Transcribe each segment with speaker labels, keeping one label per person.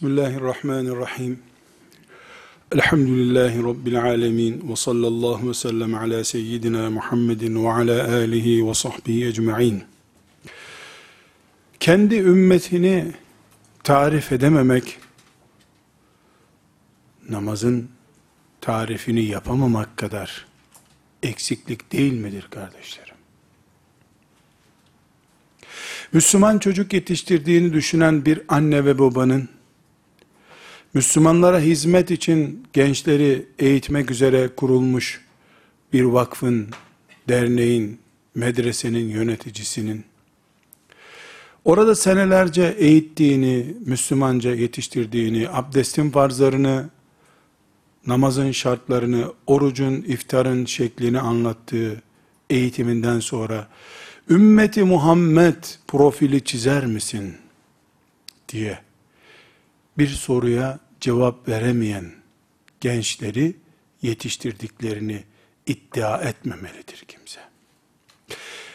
Speaker 1: Bismillahirrahmanirrahim. Elhamdülillahi Rabbil alemin. Ve sallallahu ve sellem ala seyyidina Muhammedin ve ala alihi ve sahbihi ecma'in. Kendi ümmetini tarif edememek, namazın tarifini yapamamak kadar eksiklik değil midir kardeşlerim? Müslüman çocuk yetiştirdiğini düşünen bir anne ve babanın, Müslümanlara hizmet için gençleri eğitmek üzere kurulmuş bir vakfın, derneğin, medresenin yöneticisinin, orada senelerce eğittiğini, Müslümanca yetiştirdiğini, abdestin farzlarını, namazın şartlarını, orucun, iftarın şeklini anlattığı eğitiminden sonra, ümmeti Muhammed profili çizer misin? diye bir soruya cevap veremeyen gençleri yetiştirdiklerini iddia etmemelidir kimse.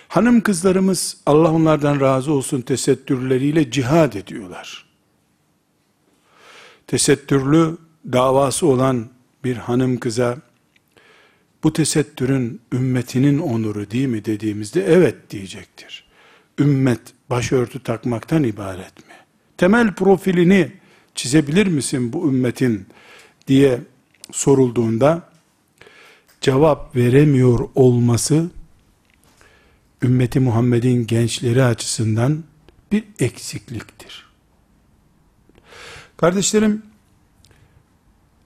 Speaker 1: Hanım kızlarımız Allah onlardan razı olsun tesettürleriyle cihad ediyorlar. Tesettürlü davası olan bir hanım kıza bu tesettürün ümmetinin onuru değil mi dediğimizde evet diyecektir. Ümmet başörtü takmaktan ibaret mi? Temel profilini çizebilir misin bu ümmetin diye sorulduğunda cevap veremiyor olması ümmeti Muhammed'in gençleri açısından bir eksikliktir. Kardeşlerim,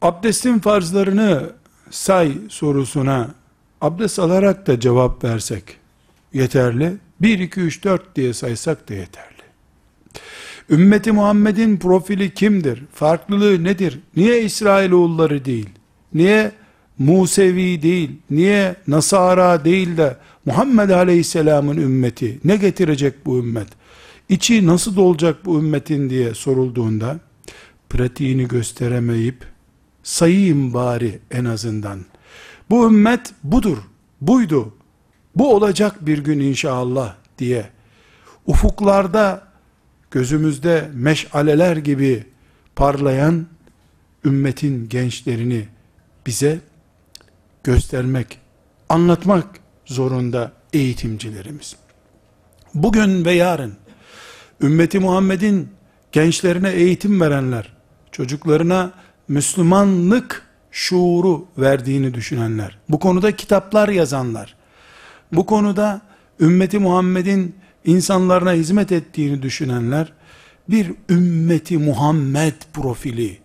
Speaker 1: abdestin farzlarını say sorusuna abdest alarak da cevap versek yeterli. 1, 2, 3, 4 diye saysak da yeterli. Ümmeti Muhammed'in profili kimdir? Farklılığı nedir? Niye İsrailoğulları değil? Niye Musevi değil? Niye Nasara değil de Muhammed Aleyhisselam'ın ümmeti? Ne getirecek bu ümmet? İçi nasıl dolacak bu ümmetin diye sorulduğunda pratiğini gösteremeyip sayayım bari en azından. Bu ümmet budur, buydu, bu olacak bir gün inşallah diye ufuklarda gözümüzde meşaleler gibi parlayan ümmetin gençlerini bize göstermek, anlatmak zorunda eğitimcilerimiz. Bugün ve yarın ümmeti Muhammed'in gençlerine eğitim verenler, çocuklarına Müslümanlık şuuru verdiğini düşünenler, bu konuda kitaplar yazanlar, bu konuda ümmeti Muhammed'in insanlarına hizmet ettiğini düşünenler, bir ümmeti Muhammed profili,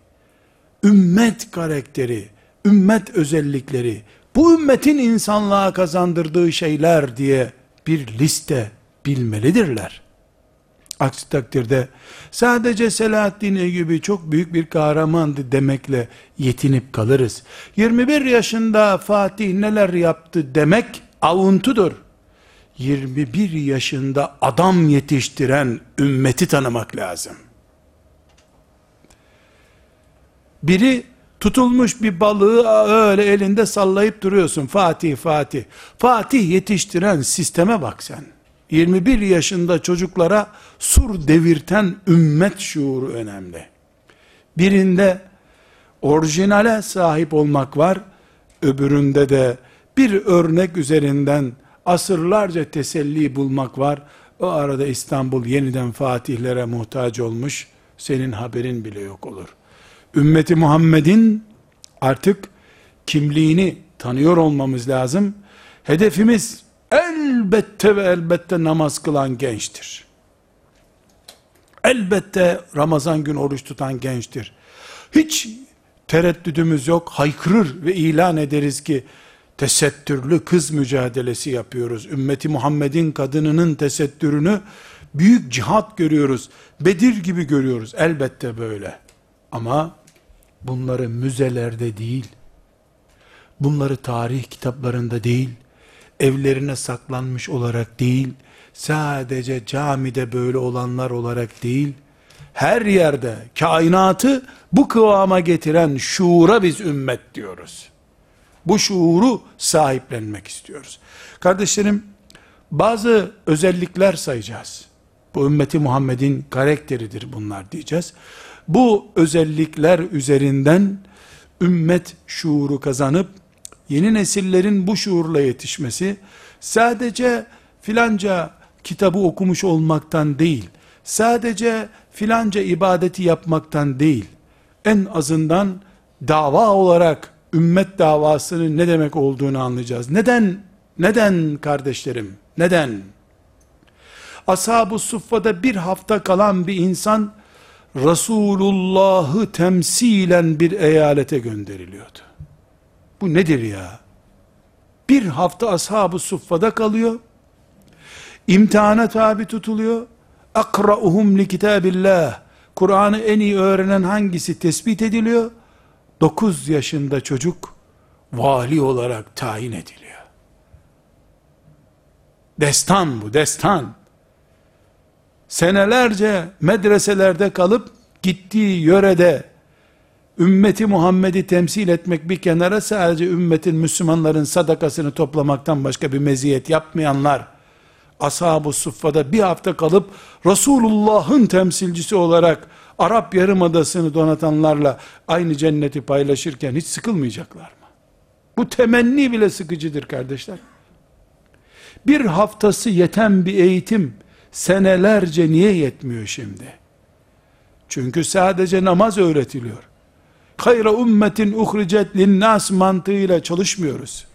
Speaker 1: ümmet karakteri, ümmet özellikleri, bu ümmetin insanlığa kazandırdığı şeyler diye bir liste bilmelidirler. Aksi takdirde sadece Selahaddin Eyyubi çok büyük bir kahramandı demekle yetinip kalırız. 21 yaşında Fatih neler yaptı demek avuntudur. 21 yaşında adam yetiştiren ümmeti tanımak lazım. Biri tutulmuş bir balığı öyle elinde sallayıp duruyorsun. Fatih Fatih. Fatih yetiştiren sisteme bak sen. 21 yaşında çocuklara sur devirten ümmet şuuru önemli. Birinde orijinale sahip olmak var, öbüründe de bir örnek üzerinden asırlarca teselli bulmak var. O arada İstanbul yeniden fatihlere muhtaç olmuş, senin haberin bile yok olur. Ümmeti Muhammed'in artık kimliğini tanıyor olmamız lazım. Hedefimiz elbette ve elbette namaz kılan gençtir. Elbette Ramazan gün oruç tutan gençtir. Hiç tereddüdümüz yok. Haykırır ve ilan ederiz ki tesettürlü kız mücadelesi yapıyoruz. Ümmeti Muhammed'in kadınının tesettürünü büyük cihat görüyoruz. Bedir gibi görüyoruz. Elbette böyle. Ama bunları müzelerde değil, bunları tarih kitaplarında değil, evlerine saklanmış olarak değil, sadece camide böyle olanlar olarak değil, her yerde kainatı bu kıvama getiren şuura biz ümmet diyoruz. Bu şuuru sahiplenmek istiyoruz. Kardeşlerim, bazı özellikler sayacağız. Bu ümmeti Muhammed'in karakteridir bunlar diyeceğiz. Bu özellikler üzerinden ümmet şuuru kazanıp yeni nesillerin bu şuurla yetişmesi sadece filanca kitabı okumuş olmaktan değil, sadece filanca ibadeti yapmaktan değil, en azından dava olarak ümmet davasının ne demek olduğunu anlayacağız. Neden? Neden kardeşlerim? Neden? Ashab-ı Suffa'da bir hafta kalan bir insan Resulullah'ı temsilen bir eyalete gönderiliyordu. Bu nedir ya? Bir hafta ashab-ı suffada kalıyor. İmtihana tabi tutuluyor. Akra'uhum li kitabillah. Kur'an'ı en iyi öğrenen hangisi tespit ediliyor? 9 yaşında çocuk vali olarak tayin ediliyor. Destan bu, destan. Senelerce medreselerde kalıp gittiği yörede ümmeti Muhammed'i temsil etmek bir kenara sadece ümmetin Müslümanların sadakasını toplamaktan başka bir meziyet yapmayanlar ashab-ı suffada bir hafta kalıp Resulullah'ın temsilcisi olarak Arap Yarımadası'nı donatanlarla aynı cenneti paylaşırken hiç sıkılmayacaklar mı? Bu temenni bile sıkıcıdır kardeşler. Bir haftası yeten bir eğitim senelerce niye yetmiyor şimdi? Çünkü sadece namaz öğretiliyor. Hayra ümmetin uhricet linnas mantığıyla çalışmıyoruz.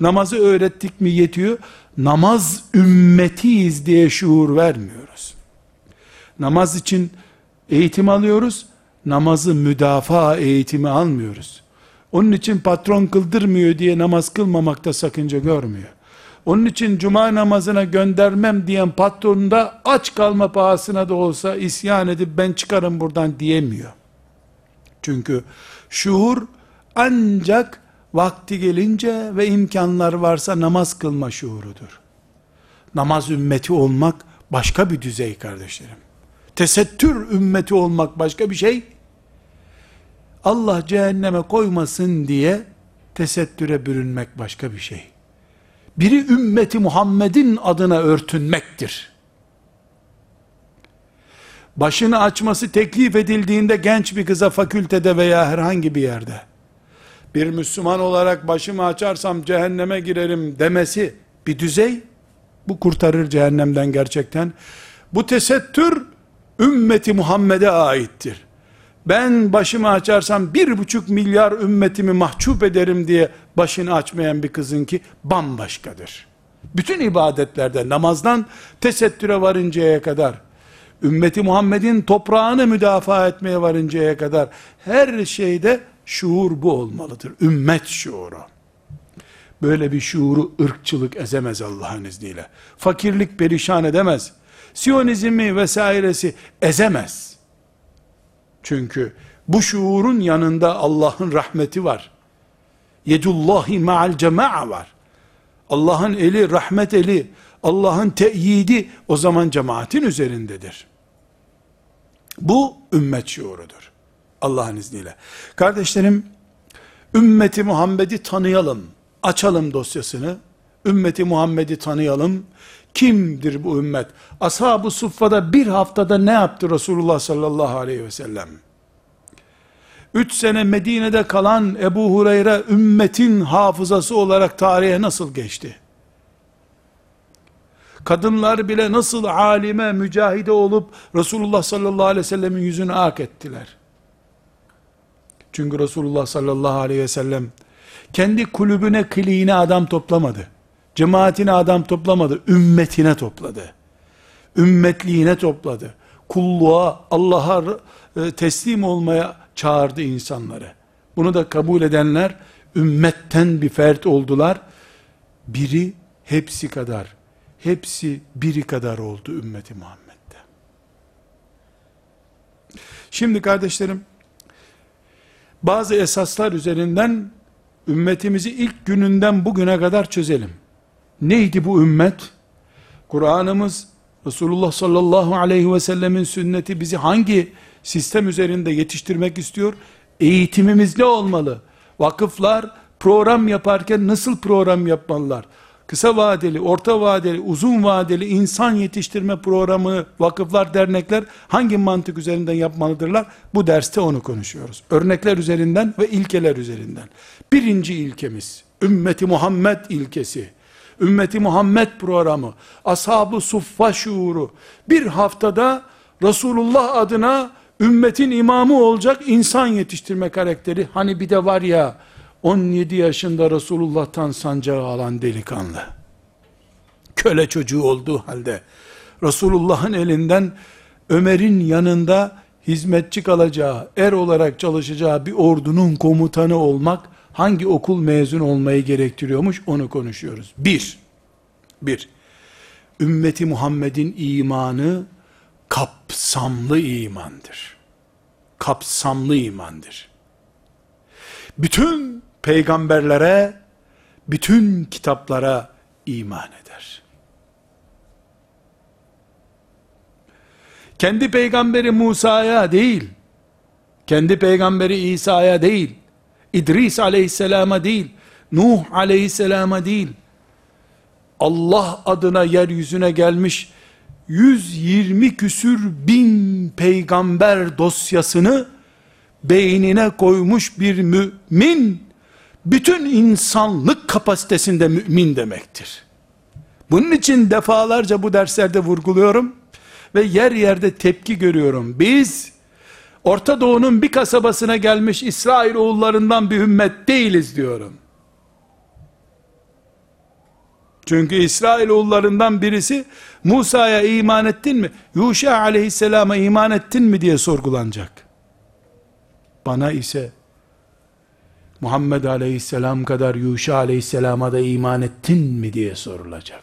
Speaker 1: Namazı öğrettik mi yetiyor. Namaz ümmetiyiz diye şuur vermiyoruz. Namaz için eğitim alıyoruz. Namazı müdafaa eğitimi almıyoruz. Onun için patron kıldırmıyor diye namaz kılmamakta sakınca görmüyor. Onun için cuma namazına göndermem diyen patron da aç kalma pahasına da olsa isyan edip ben çıkarım buradan diyemiyor. Çünkü şuur ancak vakti gelince ve imkanlar varsa namaz kılma şuurudur. Namaz ümmeti olmak başka bir düzey kardeşlerim. Tesettür ümmeti olmak başka bir şey. Allah cehenneme koymasın diye tesettüre bürünmek başka bir şey. Biri ümmeti Muhammed'in adına örtünmektir. Başını açması teklif edildiğinde genç bir kıza fakültede veya herhangi bir yerde bir Müslüman olarak başımı açarsam cehenneme girerim demesi bir düzey bu kurtarır cehennemden gerçekten. Bu tesettür ümmeti Muhammed'e aittir. Ben başımı açarsam bir buçuk milyar ümmetimi mahcup ederim diye başını açmayan bir kızın ki bambaşkadır. Bütün ibadetlerde namazdan tesettüre varıncaya kadar ümmeti Muhammed'in toprağını müdafaa etmeye varıncaya kadar her şeyde şuur bu olmalıdır. Ümmet şuuru. Böyle bir şuuru ırkçılık ezemez Allah'ın izniyle. Fakirlik perişan edemez. Siyonizmi vesairesi ezemez. Çünkü bu şuurun yanında Allah'ın rahmeti var. Yedullahi ma'al cema'a var. Allah'ın eli, rahmet eli, Allah'ın teyidi o zaman cemaatin üzerindedir. Bu ümmet şuurudur. Allah'ın izniyle. Kardeşlerim, ümmeti Muhammed'i tanıyalım. Açalım dosyasını. Ümmeti Muhammed'i tanıyalım. Kimdir bu ümmet? Ashab-ı Suffa'da bir haftada ne yaptı Resulullah sallallahu aleyhi ve sellem? Üç sene Medine'de kalan Ebu Hureyre ümmetin hafızası olarak tarihe nasıl geçti? Kadınlar bile nasıl alime, mücahide olup Resulullah sallallahu aleyhi ve sellemin yüzünü ak ettiler. Çünkü Resulullah sallallahu aleyhi ve sellem kendi kulübüne, kliğine adam toplamadı. Cemaatine adam toplamadı. Ümmetine topladı. Ümmetliğine topladı. Kulluğa, Allah'a e, teslim olmaya çağırdı insanları. Bunu da kabul edenler ümmetten bir fert oldular. Biri hepsi kadar, hepsi biri kadar oldu ümmeti Muhammed'de. Şimdi kardeşlerim, bazı esaslar üzerinden ümmetimizi ilk gününden bugüne kadar çözelim. Neydi bu ümmet? Kur'an'ımız, Resulullah sallallahu aleyhi ve sellemin sünneti bizi hangi sistem üzerinde yetiştirmek istiyor? Eğitimimiz ne olmalı? Vakıflar program yaparken nasıl program yapmalılar? kısa vadeli, orta vadeli, uzun vadeli insan yetiştirme programını vakıflar, dernekler hangi mantık üzerinden yapmalıdırlar? Bu derste onu konuşuyoruz. Örnekler üzerinden ve ilkeler üzerinden. Birinci ilkemiz, ümmeti Muhammed ilkesi. Ümmeti Muhammed programı, ashab-ı suffa şuuru, bir haftada Resulullah adına ümmetin imamı olacak insan yetiştirme karakteri. Hani bir de var ya, 17 yaşında Resulullah'tan sancağı alan delikanlı. Köle çocuğu olduğu halde, Resulullah'ın elinden Ömer'in yanında hizmetçi kalacağı, er olarak çalışacağı bir ordunun komutanı olmak, hangi okul mezun olmayı gerektiriyormuş onu konuşuyoruz. Bir, bir, ümmeti Muhammed'in imanı kapsamlı imandır. Kapsamlı imandır. Bütün peygamberlere, bütün kitaplara iman eder. Kendi peygamberi Musa'ya değil, kendi peygamberi İsa'ya değil, İdris aleyhisselama değil, Nuh aleyhisselama değil, Allah adına yeryüzüne gelmiş 120 küsür bin peygamber dosyasını beynine koymuş bir mümin bütün insanlık kapasitesinde mümin demektir. Bunun için defalarca bu derslerde vurguluyorum ve yer yerde tepki görüyorum. Biz Orta Doğu'nun bir kasabasına gelmiş İsrail oğullarından bir ümmet değiliz diyorum. Çünkü İsrail oğullarından birisi Musa'ya iman ettin mi? Yuşa aleyhisselama iman ettin mi diye sorgulanacak. Bana ise Muhammed aleyhisselam kadar Yuşa aleyhisselama da iman ettin mi diye sorulacak.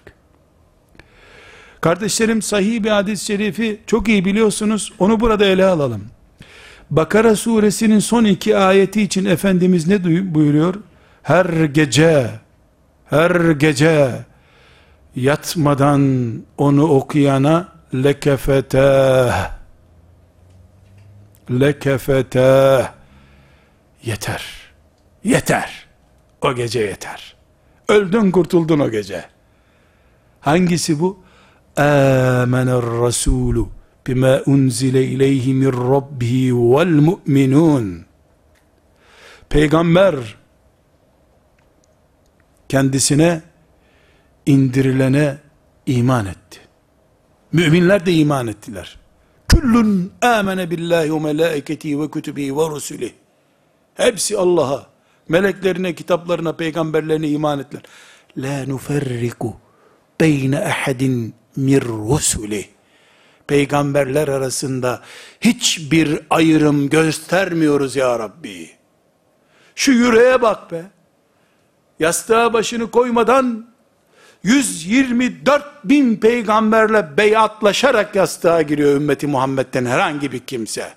Speaker 1: Kardeşlerim sahih bir hadis-i şerifi çok iyi biliyorsunuz. Onu burada ele alalım. Bakara suresinin son iki ayeti için Efendimiz ne buyuruyor? Her gece, her gece yatmadan onu okuyana lekefeteh lekefeteh yeter yeter. O gece yeter. Öldün kurtuldun o gece. Hangisi bu? Amener rasulü bima unzile ileyhi min rabbihi vel mu'minun peygamber kendisine indirilene iman etti. Müminler de iman ettiler. Küllün amene billahi ve melaiketi ve kütübihi ve rusulih. Hepsi Allah'a, meleklerine, kitaplarına, peygamberlerine iman ettiler. La nuferriku beyne ahadin mir rusulih. Peygamberler arasında hiçbir ayrım göstermiyoruz ya Rabbi. Şu yüreğe bak be. Yastığa başını koymadan 124 bin peygamberle beyatlaşarak yastığa giriyor ümmeti Muhammed'den herhangi bir kimse.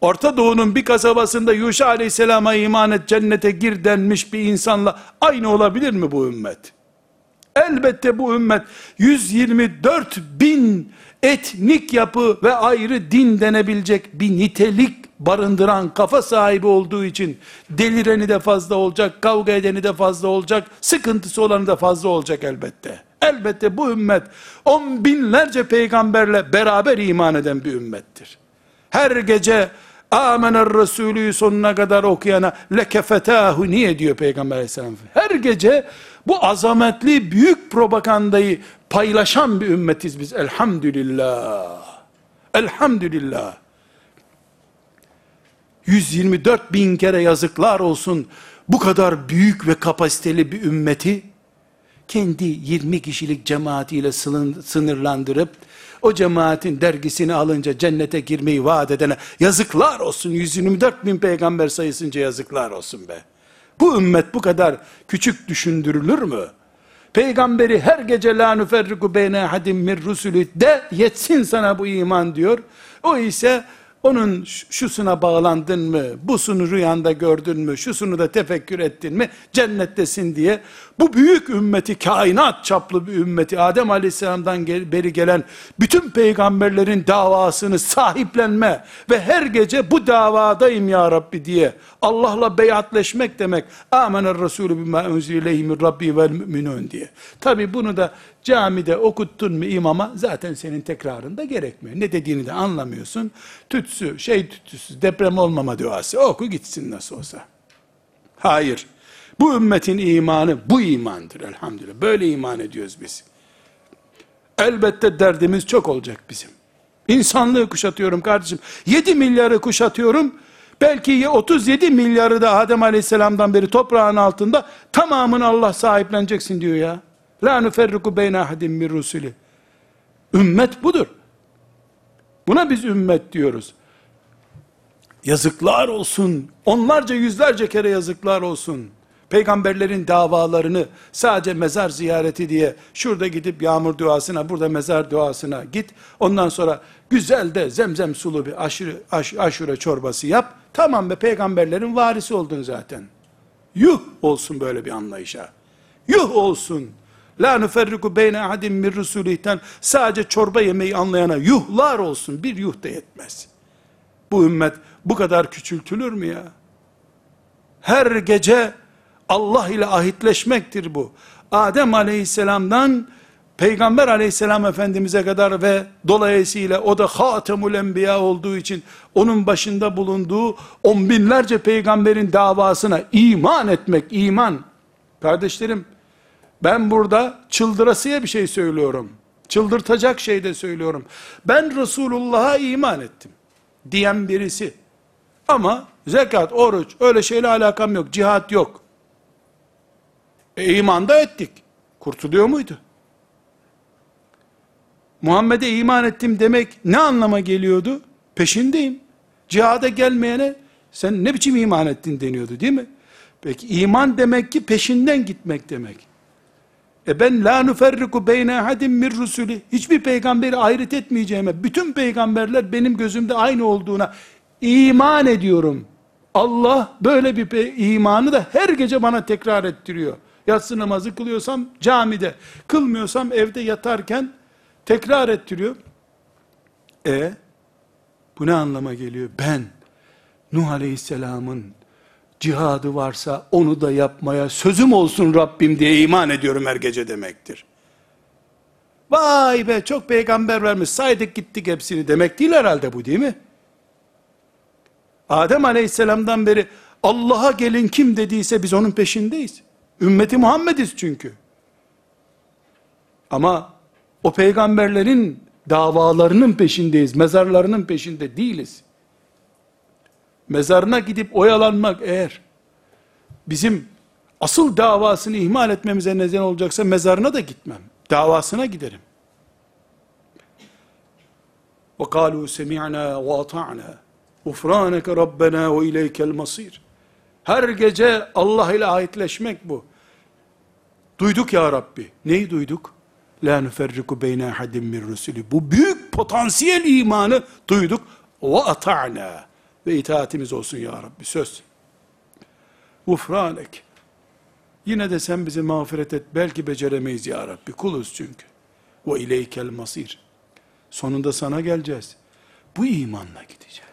Speaker 1: Orta Doğu'nun bir kasabasında Yuşa Aleyhisselam'a iman et cennete gir denmiş bir insanla aynı olabilir mi bu ümmet? Elbette bu ümmet 124 bin etnik yapı ve ayrı din denebilecek bir nitelik barındıran kafa sahibi olduğu için delireni de fazla olacak, kavga edeni de fazla olacak, sıkıntısı olanı da fazla olacak elbette. Elbette bu ümmet on binlerce peygamberle beraber iman eden bir ümmettir. Her gece Amener Resulü sonuna kadar okuyana lekefetahu niye diyor Peygamber aleyhisselam. Her gece bu azametli büyük propagandayı paylaşan bir ümmetiz biz elhamdülillah. Elhamdülillah. 124 bin kere yazıklar olsun bu kadar büyük ve kapasiteli bir ümmeti kendi 20 kişilik cemaatiyle sınırlandırıp o cemaatin dergisini alınca cennete girmeyi vaat edene yazıklar olsun 124 bin peygamber sayısınca yazıklar olsun be. Bu ümmet bu kadar küçük düşündürülür mü? Peygamberi her gece la nüferriku beyne hadim mir rusulü de yetsin sana bu iman diyor. O ise onun şusuna bağlandın mı, busunu rüyanda gördün mü, şusunu da tefekkür ettin mi, cennettesin diye bu büyük ümmeti, kainat çaplı bir ümmeti, Adem Aleyhisselam'dan beri gelen bütün peygamberlerin davasını sahiplenme ve her gece bu davadayım ya Rabbi diye Allah'la beyatleşmek demek. Amener Resulü bima unzileyhi min Rabbi vel müminun diye. Tabi bunu da camide okuttun mu imama zaten senin tekrarında gerekmiyor. Ne dediğini de anlamıyorsun. Tütsü, şey tütsüsü, deprem olmama duası oku gitsin nasıl olsa. Hayır. Bu ümmetin imanı bu imandır elhamdülillah. Böyle iman ediyoruz biz. Elbette derdimiz çok olacak bizim. İnsanlığı kuşatıyorum kardeşim. 7 milyarı kuşatıyorum. Belki 37 milyarı da Adem Aleyhisselam'dan beri toprağın altında tamamını Allah sahipleneceksin diyor ya. La nüferriku beyne ahadim min rusuli. Ümmet budur. Buna biz ümmet diyoruz. Yazıklar olsun. Onlarca yüzlerce kere yazıklar olsun. Peygamberlerin davalarını sadece mezar ziyareti diye şurada gidip yağmur duasına, burada mezar duasına git. Ondan sonra güzel de zemzem sulu bir aşure, aş, aşure çorbası yap. Tamam be peygamberlerin varisi oldun zaten. Yuh olsun böyle bir anlayışa. Yuh olsun. La nüferriku beyne ahadim min rusulihten sadece çorba yemeği anlayana yuhlar olsun. Bir yuh da yetmez. Bu ümmet bu kadar küçültülür mü ya? Her gece Allah ile ahitleşmektir bu. Adem aleyhisselamdan Peygamber aleyhisselam efendimize kadar ve dolayısıyla o da hatemul enbiya olduğu için onun başında bulunduğu on binlerce peygamberin davasına iman etmek, iman. Kardeşlerim, ben burada çıldırasıya bir şey söylüyorum. Çıldırtacak şey de söylüyorum. Ben Resulullah'a iman ettim. Diyen birisi. Ama zekat, oruç, öyle şeyle alakam yok. Cihat yok. E iman da ettik. Kurtuluyor muydu? Muhammed'e iman ettim demek ne anlama geliyordu? Peşindeyim. Cihada gelmeyene sen ne biçim iman ettin deniyordu değil mi? Peki iman demek ki peşinden gitmek demek. E ben la nuferriku beyne ahadim min rusuli hiçbir peygamberi ayrıt etmeyeceğime bütün peygamberler benim gözümde aynı olduğuna iman ediyorum. Allah böyle bir imanı da her gece bana tekrar ettiriyor. Yatsı namazı kılıyorsam camide, kılmıyorsam evde yatarken tekrar ettiriyor. E bu ne anlama geliyor? Ben Nuh Aleyhisselam'ın cihadı varsa onu da yapmaya sözüm olsun Rabbim diye iman ediyorum her gece demektir. Vay be çok peygamber vermiş saydık gittik hepsini demek değil herhalde bu değil mi? Adem aleyhisselamdan beri Allah'a gelin kim dediyse biz onun peşindeyiz. Ümmeti Muhammediz çünkü. Ama o peygamberlerin davalarının peşindeyiz. Mezarlarının peşinde değiliz. Mezarına gidip oyalanmak eğer bizim asıl davasını ihmal etmemize neden olacaksa mezarına da gitmem. Davasına giderim. وَقَالُوا سَمِعْنَا وَاطَعْنَا غُفْرَانَكَ رَبَّنَا وَاِلَيْكَ الْمَصِيرِ Her gece Allah ile ahitleşmek bu. Duyduk ya Rabbi. Neyi duyduk? La nüferriku beyne ahadim min rusuli. Bu büyük potansiyel imanı duyduk. Ve ata'na. Ve itaatimiz olsun ya Rabbi. Söz. Ufranek. Yine de sen bizi mağfiret et. Belki beceremeyiz ya Rabbi. Kuluz çünkü. Ve ileykel masir. Sonunda sana geleceğiz. Bu imanla gideceğiz.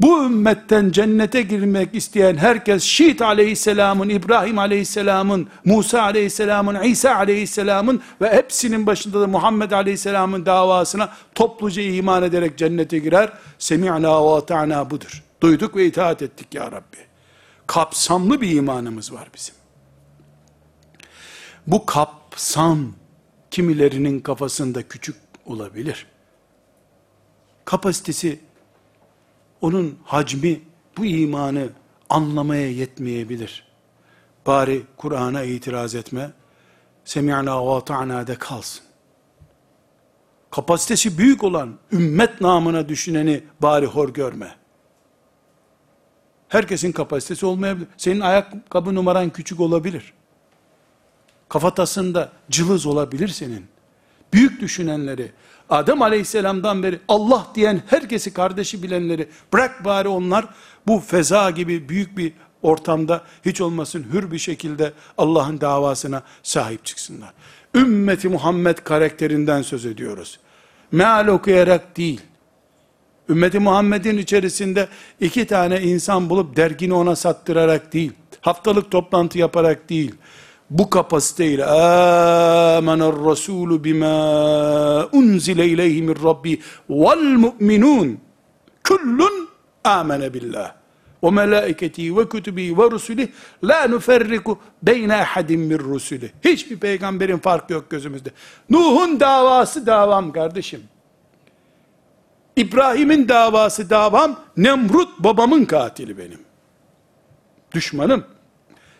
Speaker 1: Bu ümmetten cennete girmek isteyen herkes Şiit aleyhisselamın, İbrahim aleyhisselamın, Musa aleyhisselamın, İsa aleyhisselamın ve hepsinin başında da Muhammed aleyhisselamın davasına topluca iman ederek cennete girer. Semi'na ve ata'na budur. Duyduk ve itaat ettik ya Rabbi. Kapsamlı bir imanımız var bizim. Bu kapsam kimilerinin kafasında küçük olabilir. Kapasitesi onun hacmi bu imanı anlamaya yetmeyebilir. Bari Kur'an'a itiraz etme. Semi'na ve ata'na de kalsın. Kapasitesi büyük olan ümmet namına düşüneni bari hor görme. Herkesin kapasitesi olmayabilir. Senin ayakkabı numaran küçük olabilir. Kafatasında cılız olabilir senin. Büyük düşünenleri, Adem aleyhisselamdan beri Allah diyen herkesi kardeşi bilenleri bırak bari onlar bu feza gibi büyük bir ortamda hiç olmasın hür bir şekilde Allah'ın davasına sahip çıksınlar. Ümmeti Muhammed karakterinden söz ediyoruz. Meal okuyarak değil. Ümmeti Muhammed'in içerisinde iki tane insan bulup dergini ona sattırarak değil. Haftalık toplantı yaparak değil. Bu kapasiteyle amener rasulü bima unzile ileyhi min rabbi vel mu'minun kullun amene billah ve melaiketi ve kütübi ve rusulih la nuferriku beyne ahadim min rusulih. Hiçbir peygamberin farkı yok gözümüzde. Nuh'un davası davam kardeşim. İbrahim'in davası davam, Nemrut babamın katili benim. Düşmanım.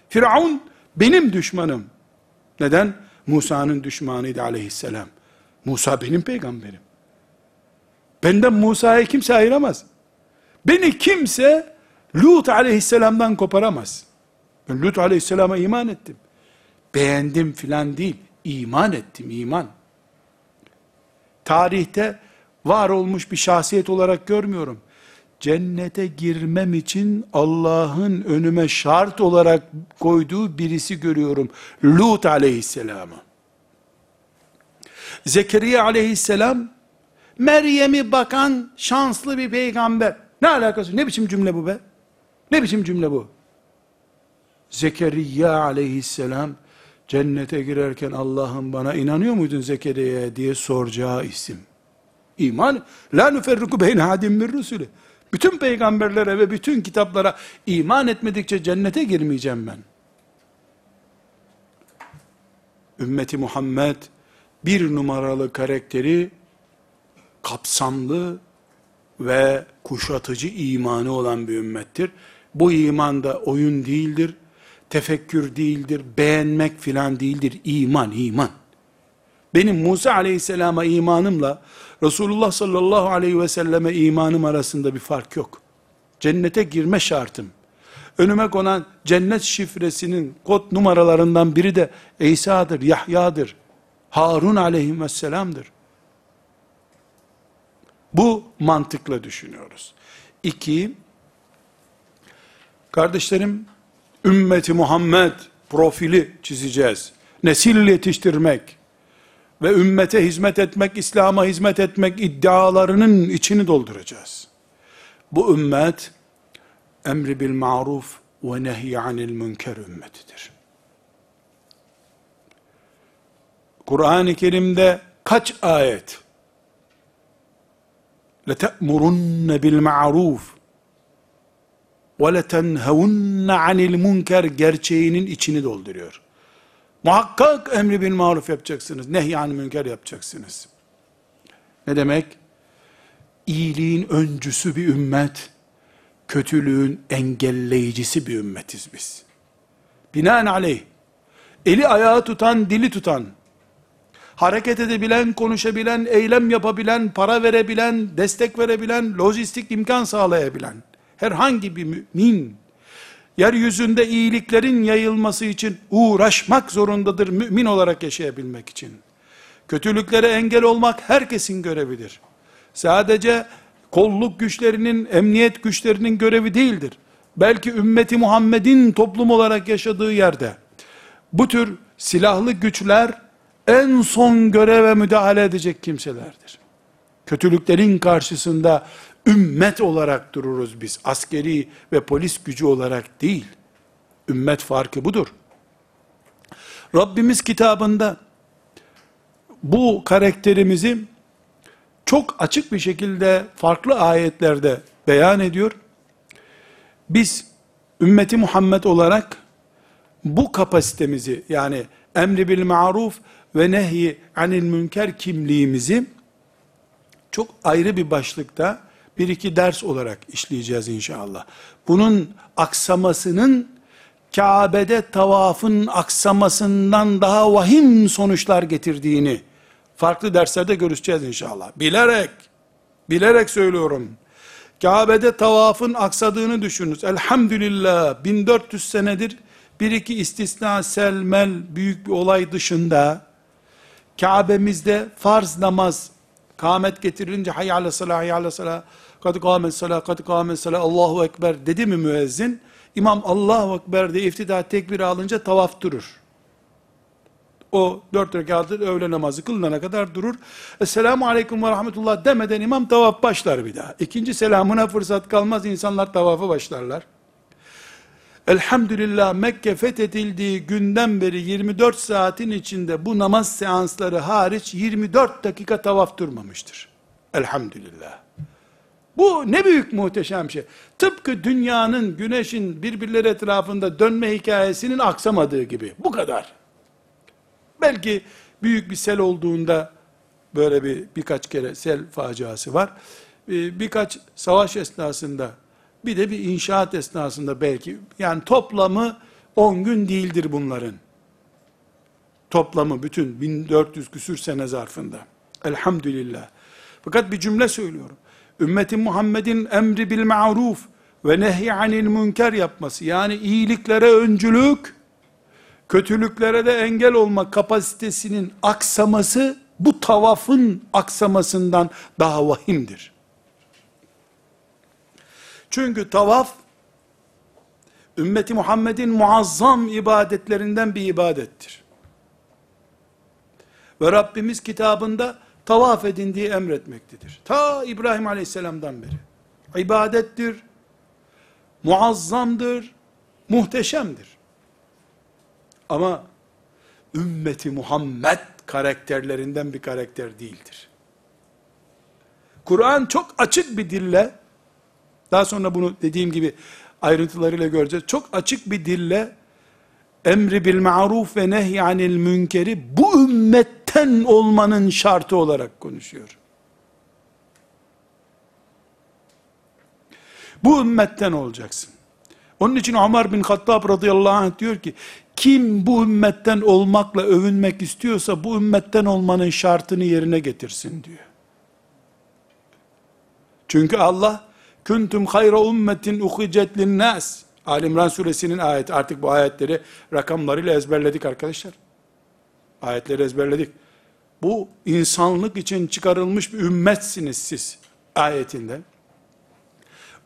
Speaker 1: Firavun benim düşmanım. Neden? Musa'nın düşmanıydı aleyhisselam. Musa benim peygamberim. Benden Musa'yı kimse ayıramaz. Beni kimse Lut aleyhisselamdan koparamaz. Ben Lut aleyhisselama iman ettim. Beğendim filan değil. iman ettim, iman. Tarihte var olmuş bir şahsiyet olarak görmüyorum. Cennete girmem için Allah'ın önüme şart olarak koyduğu birisi görüyorum. Lut aleyhisselamı. Zekeriya aleyhisselam, Meryem'i bakan şanslı bir peygamber. Ne alakası? Ne biçim cümle bu be? Ne biçim cümle bu? Zekeriya aleyhisselam, cennete girerken Allah'ım bana inanıyor muydun Zekeriya'ya diye soracağı isim. İman, la nüferriku beyne hadim min rusuli. Bütün peygamberlere ve bütün kitaplara iman etmedikçe cennete girmeyeceğim ben. Ümmeti Muhammed bir numaralı karakteri kapsamlı ve kuşatıcı imanı olan bir ümmettir. Bu iman da oyun değildir, tefekkür değildir, beğenmek filan değildir. İman, iman. Benim Musa aleyhisselama imanımla Resulullah sallallahu aleyhi ve selleme imanım arasında bir fark yok. Cennete girme şartım. Önüme konan cennet şifresinin kod numaralarından biri de İsa'dır, Yahya'dır. Harun aleyhisselamdır. Bu mantıkla düşünüyoruz. İki, kardeşlerim, ümmeti Muhammed profili çizeceğiz. Nesil yetiştirmek, ve ümmete hizmet etmek, İslam'a hizmet etmek iddialarının içini dolduracağız. Bu ümmet emri bil maruf ve nehy anil münker ümmetidir. Kur'an-ı Kerim'de kaç ayet لَتَأْمُرُنَّ بِالْمَعْرُوفِ وَلَتَنْهَوُنَّ عَنِ الْمُنْكَرِ gerçeğinin içini dolduruyor. Muhakkak emri bil maruf yapacaksınız. Nehyan münker yapacaksınız. Ne demek? İyiliğin öncüsü bir ümmet, kötülüğün engelleyicisi bir ümmetiz biz. Binaenaleyh, eli ayağı tutan, dili tutan, hareket edebilen, konuşabilen, eylem yapabilen, para verebilen, destek verebilen, lojistik imkan sağlayabilen, herhangi bir mümin, yeryüzünde iyiliklerin yayılması için uğraşmak zorundadır mümin olarak yaşayabilmek için. Kötülüklere engel olmak herkesin görevidir. Sadece kolluk güçlerinin, emniyet güçlerinin görevi değildir. Belki ümmeti Muhammed'in toplum olarak yaşadığı yerde bu tür silahlı güçler en son göreve müdahale edecek kimselerdir. Kötülüklerin karşısında ümmet olarak dururuz biz. Askeri ve polis gücü olarak değil. Ümmet farkı budur. Rabbimiz kitabında bu karakterimizi çok açık bir şekilde farklı ayetlerde beyan ediyor. Biz ümmeti Muhammed olarak bu kapasitemizi yani emri bil maruf ve nehi anil münker kimliğimizi çok ayrı bir başlıkta bir iki ders olarak işleyeceğiz inşallah. Bunun aksamasının Kabe'de tavafın aksamasından daha vahim sonuçlar getirdiğini farklı derslerde görüşeceğiz inşallah. Bilerek, bilerek söylüyorum. Kabe'de tavafın aksadığını düşününüz. Elhamdülillah 1400 senedir bir iki istisna selmel büyük bir olay dışında Kabe'mizde farz namaz kâmet getirince hayy ala salah hayy ala salah kad kâmet salah kad kâmet salah Allahu ekber dedi mi müezzin İmam Allahu Ekber diye iftida tekbiri alınca tavaf durur. O dört rekatı öğle namazı kılınana kadar durur. Esselamu aleyküm ve rahmetullah demeden imam tavaf başlar bir daha. İkinci selamına fırsat kalmaz insanlar tavafa başlarlar. Elhamdülillah Mekke fethedildiği günden beri 24 saatin içinde bu namaz seansları hariç 24 dakika tavaf durmamıştır. Elhamdülillah. Bu ne büyük muhteşem şey. Tıpkı dünyanın, güneşin birbirleri etrafında dönme hikayesinin aksamadığı gibi. Bu kadar. Belki büyük bir sel olduğunda böyle bir birkaç kere sel faciası var. Ee, Birkaç savaş esnasında bir de bir inşaat esnasında belki yani toplamı 10 gün değildir bunların. Toplamı bütün 1400 küsür sene zarfında. Elhamdülillah. Fakat bir cümle söylüyorum. Ümmetin Muhammed'in emri bil ma'ruf ve nehy anil münker yapması yani iyiliklere öncülük kötülüklere de engel olma kapasitesinin aksaması bu tavafın aksamasından daha vahimdir. Çünkü tavaf ümmeti Muhammed'in muazzam ibadetlerinden bir ibadettir. Ve Rabbimiz kitabında tavaf edin diye emretmektedir. Ta İbrahim Aleyhisselam'dan beri. İbadettir, muazzamdır, muhteşemdir. Ama ümmeti Muhammed karakterlerinden bir karakter değildir. Kur'an çok açık bir dille, daha sonra bunu dediğim gibi ayrıntılarıyla göreceğiz. Çok açık bir dille emri bil ma'ruf ve nehy anil münkeri bu ümmetten olmanın şartı olarak konuşuyor. Bu ümmetten olacaksın. Onun için Ömer bin Hattab radıyallahu anh diyor ki, kim bu ümmetten olmakla övünmek istiyorsa bu ümmetten olmanın şartını yerine getirsin diyor. Çünkü Allah kuntum hayra ummetin uhicet linnas. Ali İmran suresinin ayeti. Artık bu ayetleri rakamlarıyla ezberledik arkadaşlar. Ayetleri ezberledik. Bu insanlık için çıkarılmış bir ümmetsiniz siz ayetinde.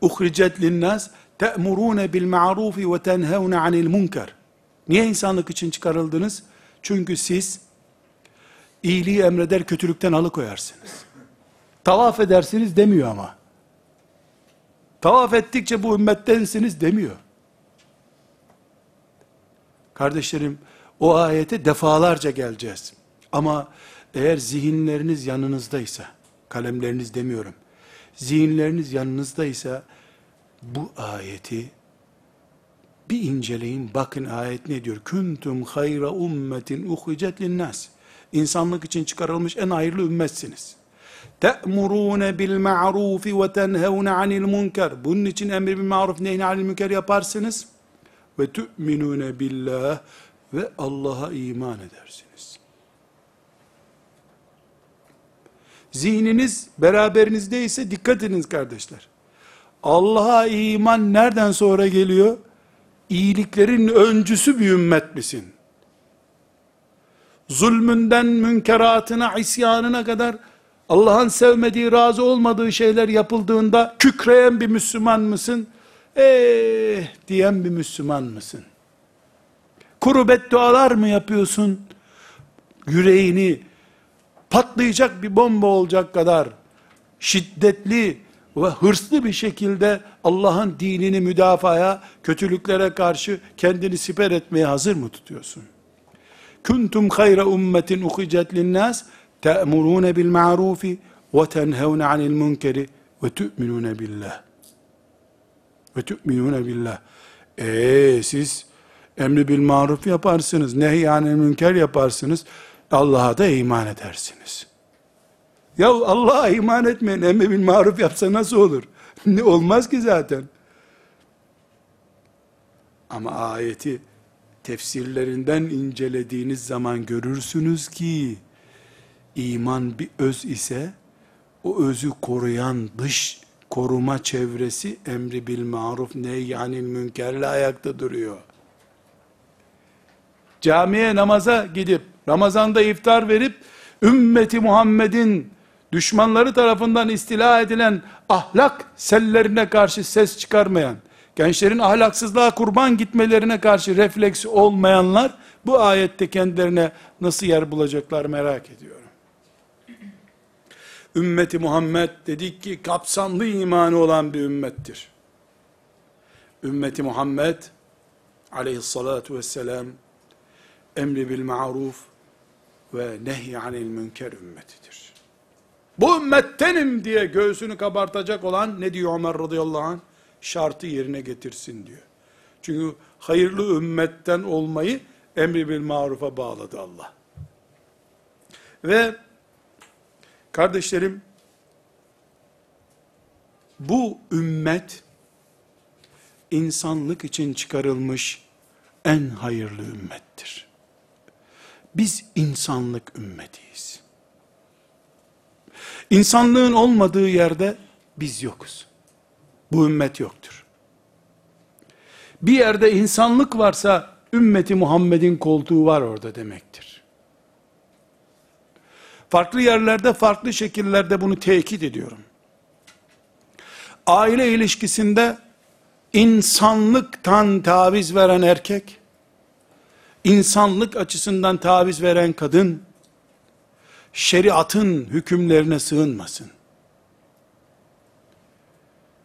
Speaker 1: Uhricet linnas te'murune bil ma'rufi ve tenhevne anil munkar. Niye insanlık için çıkarıldınız? Çünkü siz iyiliği emreder, kötülükten alıkoyarsınız. Tavaf edersiniz demiyor ama. Tavaf ettikçe bu ümmettensiniz demiyor. Kardeşlerim, o ayete defalarca geleceğiz. Ama eğer zihinleriniz yanınızdaysa, kalemleriniz demiyorum, zihinleriniz yanınızdaysa, bu ayeti bir inceleyin, bakın ayet ne diyor? Kuntum hayra ummetin uhicet linnas. İnsanlık için çıkarılmış en hayırlı ümmetsiniz. Te'murune bil ma'rufi ve tenhevne anil münker. Bunun için emri bil ma'ruf nehni anil münker yaparsınız. Ve tu'minune billah ve Allah'a iman edersiniz. Zihniniz beraberinizdeyse dikkat ediniz kardeşler. Allah'a iman nereden sonra geliyor? İyiliklerin öncüsü bir ümmet misin? Zulmünden münkeratına, isyanına kadar Allah'ın sevmediği, razı olmadığı şeyler yapıldığında kükreyen bir Müslüman mısın? Eh diyen bir Müslüman mısın? Kuru beddualar mı yapıyorsun? Yüreğini patlayacak bir bomba olacak kadar şiddetli ve hırslı bir şekilde Allah'ın dinini müdafaya, kötülüklere karşı kendini siper etmeye hazır mı tutuyorsun? Kuntum hayra ummetin uhicet linnas te'murune bil ma'rufi ve tenhevne anil munkeri ve tu'minune billah. Ve tu'minune billah. Eee siz emri bil maruf yaparsınız, nehyanil münker yaparsınız, Allah'a da iman edersiniz. Ya Allah'a iman etmeyen emri bil maruf yapsa nasıl olur? Ne olmaz ki zaten. Ama ayeti tefsirlerinden incelediğiniz zaman görürsünüz ki iman bir öz ise o özü koruyan dış koruma çevresi emri bil maruf nehyanil münkerle ayakta duruyor. Camiye namaza gidip Ramazan'da iftar verip ümmeti Muhammed'in düşmanları tarafından istila edilen ahlak sellerine karşı ses çıkarmayan, gençlerin ahlaksızlığa kurban gitmelerine karşı refleksi olmayanlar bu ayette kendilerine nasıl yer bulacaklar merak ediyorum. Ümmeti Muhammed dedik ki kapsamlı imanı olan bir ümmettir. Ümmeti Muhammed aleyhissalatu vesselam emri bil maruf ve nehy anil münker ümmetidir. Bu ümmettenim diye göğsünü kabartacak olan ne diyor Ömer radıyallahu anh? Şartı yerine getirsin diyor. Çünkü hayırlı ümmetten olmayı emri bil marufa bağladı Allah. Ve kardeşlerim bu ümmet insanlık için çıkarılmış en hayırlı ümmettir. Biz insanlık ümmetiyiz. İnsanlığın olmadığı yerde biz yokuz. Bu ümmet yoktur. Bir yerde insanlık varsa ümmeti Muhammed'in koltuğu var orada demektir. Farklı yerlerde, farklı şekillerde bunu tekit ediyorum. Aile ilişkisinde insanlıktan taviz veren erkek, insanlık açısından taviz veren kadın, şeriatın hükümlerine sığınmasın.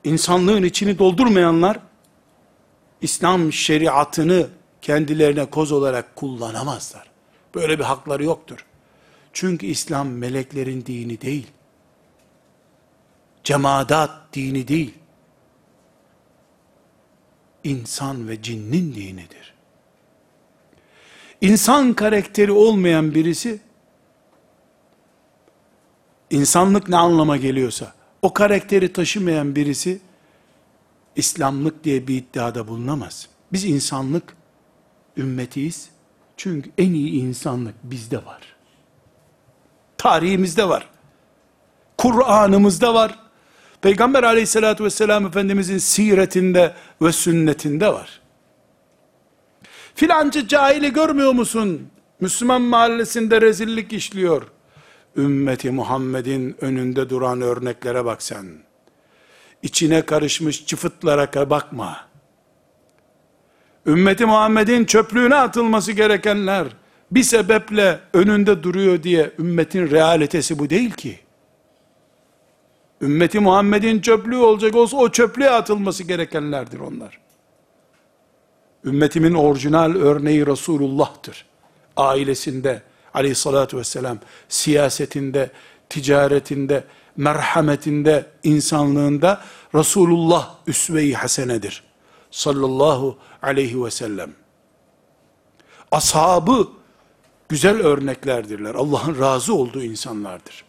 Speaker 1: İnsanlığın içini doldurmayanlar, İslam şeriatını kendilerine koz olarak kullanamazlar. Böyle bir hakları yoktur. Çünkü İslam meleklerin dini değil. Cemaat dini değil. İnsan ve cinnin dinidir. İnsan karakteri olmayan birisi, insanlık ne anlama geliyorsa, o karakteri taşımayan birisi, İslamlık diye bir iddiada bulunamaz. Biz insanlık ümmetiyiz. Çünkü en iyi insanlık bizde var. Tarihimizde var. Kur'an'ımızda var. Peygamber aleyhissalatü vesselam Efendimizin siretinde ve sünnetinde var. Filancı cahili görmüyor musun? Müslüman mahallesinde rezillik işliyor. Ümmeti Muhammed'in önünde duran örneklere bak sen. İçine karışmış çıfıtlara bakma. Ümmeti Muhammed'in çöplüğüne atılması gerekenler bir sebeple önünde duruyor diye ümmetin realitesi bu değil ki. Ümmeti Muhammed'in çöplüğü olacak olsa o çöplüğe atılması gerekenlerdir onlar. Ümmetimin orijinal örneği Resulullah'tır. Ailesinde aleyhissalatü vesselam, siyasetinde, ticaretinde, merhametinde, insanlığında Resulullah üsve-i hasenedir. Sallallahu aleyhi ve sellem. Ashabı güzel örneklerdirler. Allah'ın razı olduğu insanlardır.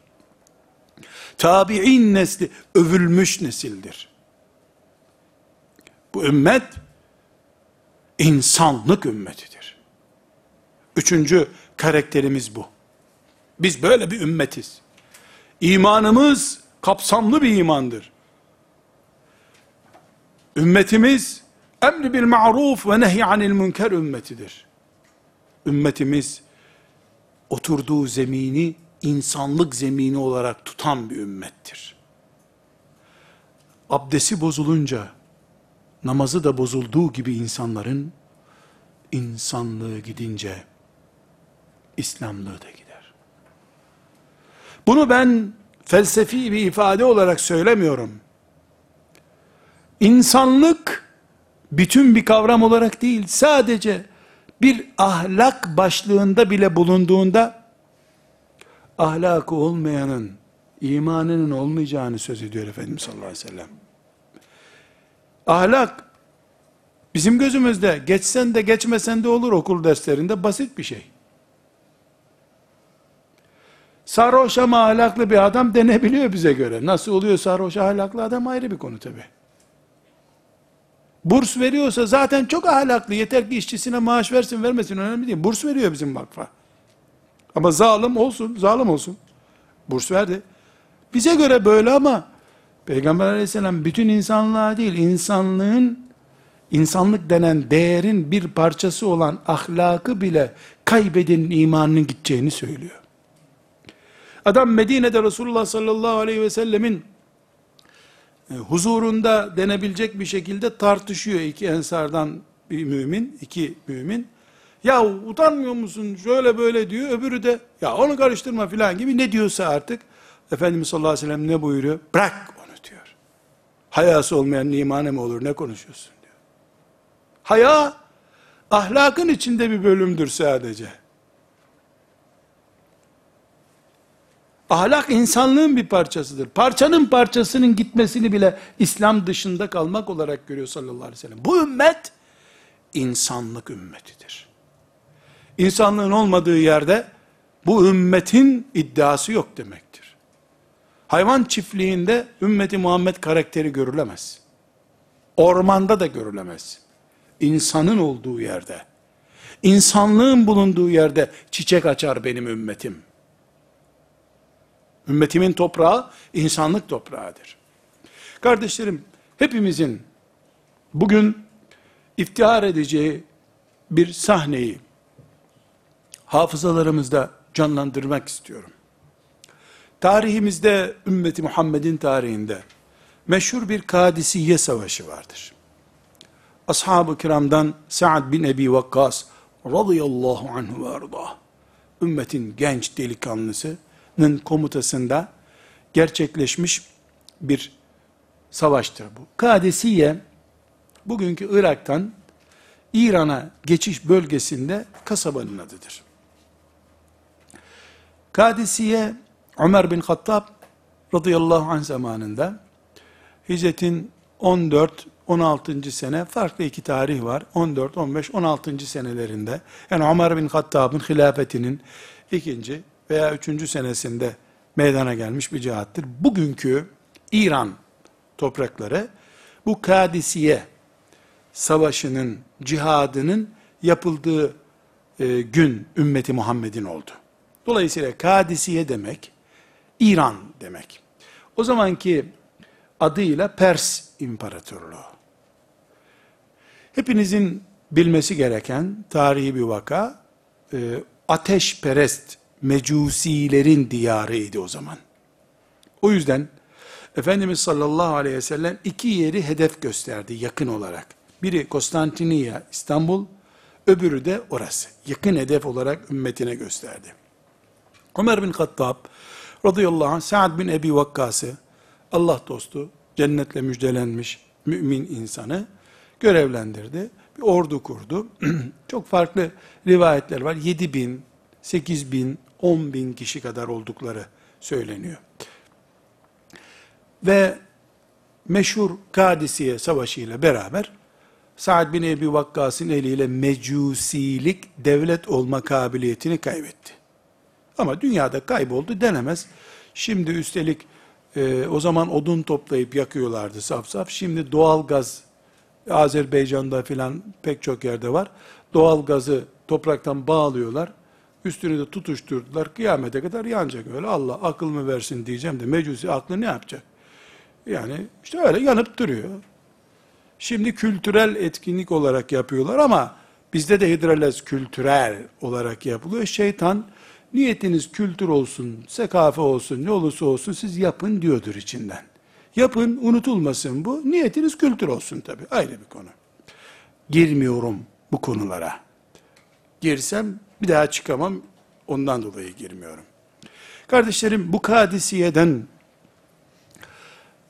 Speaker 1: Tabi'in nesli övülmüş nesildir. Bu ümmet insanlık ümmetidir. Üçüncü karakterimiz bu. Biz böyle bir ümmetiz. İmanımız kapsamlı bir imandır. Ümmetimiz emri bil ma'ruf ve nehy anil münker ümmetidir. Ümmetimiz oturduğu zemini insanlık zemini olarak tutan bir ümmettir. Abdesti bozulunca namazı da bozulduğu gibi insanların insanlığı gidince İslamlığı da gider. Bunu ben felsefi bir ifade olarak söylemiyorum. İnsanlık bütün bir kavram olarak değil, sadece bir ahlak başlığında bile bulunduğunda ahlakı olmayanın imanının olmayacağını söz ediyor Efendimiz sallallahu aleyhi ve sellem. Ahlak bizim gözümüzde geçsen de geçmesen de olur okul derslerinde basit bir şey. Sarhoş ama ahlaklı bir adam denebiliyor bize göre. Nasıl oluyor sarhoş ahlaklı adam ayrı bir konu tabi. Burs veriyorsa zaten çok ahlaklı. Yeter ki işçisine maaş versin vermesin önemli değil. Burs veriyor bizim vakfa. Ama zalim olsun, zalim olsun. Burs verdi. Bize göre böyle ama Peygamber aleyhisselam bütün insanlığa değil, insanlığın, insanlık denen değerin bir parçası olan ahlakı bile kaybedenin imanının gideceğini söylüyor. Adam Medine'de Resulullah sallallahu aleyhi ve sellemin e, huzurunda denebilecek bir şekilde tartışıyor iki ensardan bir mümin, iki mümin. Ya utanmıyor musun şöyle böyle diyor. Öbürü de ya onu karıştırma filan gibi ne diyorsa artık. Efendimiz sallallahu aleyhi ve sellem ne buyuruyor? Bırak. Hayası olmayan imane mi olur ne konuşuyorsun diyor. Haya ahlakın içinde bir bölümdür sadece. Ahlak insanlığın bir parçasıdır. Parçanın parçasının gitmesini bile İslam dışında kalmak olarak görüyor sallallahu aleyhi ve sellem. Bu ümmet insanlık ümmetidir. İnsanlığın olmadığı yerde bu ümmetin iddiası yok demektir. Hayvan çiftliğinde ümmeti Muhammed karakteri görülemez. Ormanda da görülemez. İnsanın olduğu yerde, insanlığın bulunduğu yerde çiçek açar benim ümmetim. Ümmetimin toprağı insanlık toprağıdır. Kardeşlerim, hepimizin bugün iftihar edeceği bir sahneyi hafızalarımızda canlandırmak istiyorum. Tarihimizde, ümmeti Muhammed'in tarihinde meşhur bir Kadisiye Savaşı vardır. Ashab-ı kiramdan Sa'd bin Ebi Vakkas radıyallahu anhu ve arda ümmetin genç delikanlısının komutasında gerçekleşmiş bir savaştır bu. Kadisiye bugünkü Irak'tan İran'a geçiş bölgesinde kasabanın adıdır. Kadisiye Ömer bin Hattab radıyallahu anh zamanında hicretin 14 16. sene farklı iki tarih var. 14, 15, 16. senelerinde yani Ömer bin Hattab'ın hilafetinin ikinci veya üçüncü senesinde meydana gelmiş bir cihattır. Bugünkü İran toprakları bu Kadisiye savaşının, cihadının yapıldığı e, gün ümmeti Muhammed'in oldu. Dolayısıyla Kadisiye demek, İran demek. O zamanki adıyla Pers İmparatorluğu. Hepinizin bilmesi gereken tarihi bir vaka, e, ateşperest mecusilerin diyarıydı o zaman. O yüzden Efendimiz sallallahu aleyhi ve sellem iki yeri hedef gösterdi yakın olarak. Biri Konstantiniye, İstanbul, öbürü de orası. Yakın hedef olarak ümmetine gösterdi. Ömer bin Hattab radıyallahu anh Sa'd bin Ebi Vakkas'ı Allah dostu, cennetle müjdelenmiş mümin insanı görevlendirdi. Bir ordu kurdu. Çok farklı rivayetler var. 7 bin, 8 bin, 10 bin kişi kadar oldukları söyleniyor. Ve meşhur Kadisiye Savaşı ile beraber Sa'd bin Ebi Vakkas'ın eliyle mecusilik devlet olma kabiliyetini kaybetti. Ama dünyada kayboldu denemez. Şimdi üstelik e, o zaman odun toplayıp yakıyorlardı saf saf. Şimdi doğal gaz Azerbaycan'da filan pek çok yerde var. Doğal gazı topraktan bağlıyorlar. Üstünü de tutuşturdular. Kıyamete kadar yanacak öyle. Allah akıl mı versin diyeceğim de mecusi aklı ne yapacak? Yani işte öyle yanıp duruyor. Şimdi kültürel etkinlik olarak yapıyorlar ama bizde de hidrolez kültürel olarak yapılıyor. Şeytan niyetiniz kültür olsun, sekafe olsun, ne olursa olsun siz yapın diyordur içinden. Yapın, unutulmasın bu. Niyetiniz kültür olsun tabi. Ayrı bir konu. Girmiyorum bu konulara. Girsem bir daha çıkamam. Ondan dolayı girmiyorum. Kardeşlerim bu kadisiyeden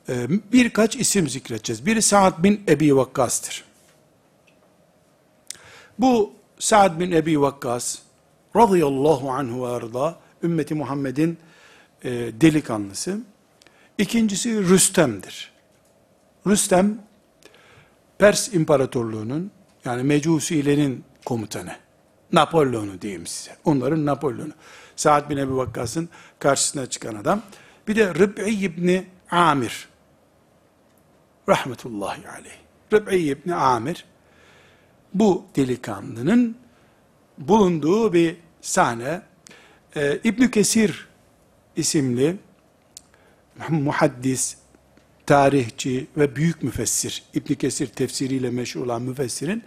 Speaker 1: e, birkaç isim zikredeceğiz. Biri Sa'd bin Ebi Vakkas'tır. Bu Sa'd bin Ebi Vakkas radıyallahu anhu arda ümmeti Muhammed'in e, delikanlısı. İkincisi Rüstem'dir. Rüstem, Pers İmparatorluğu'nun, yani Mecusilerin komutanı. Napolyon'u diyeyim size. Onların Napolyon'u. Sa'd bin Ebi Vakkas'ın karşısına çıkan adam. Bir de Rıb'i İbni Amir. Rahmetullahi aleyh. Rıb'i İbni Amir. Bu delikanlının bulunduğu bir sahne. Ee, İbn Kesir isimli muhaddis, tarihçi ve büyük müfessir, İbn Kesir tefsiriyle meşhur olan müfessirin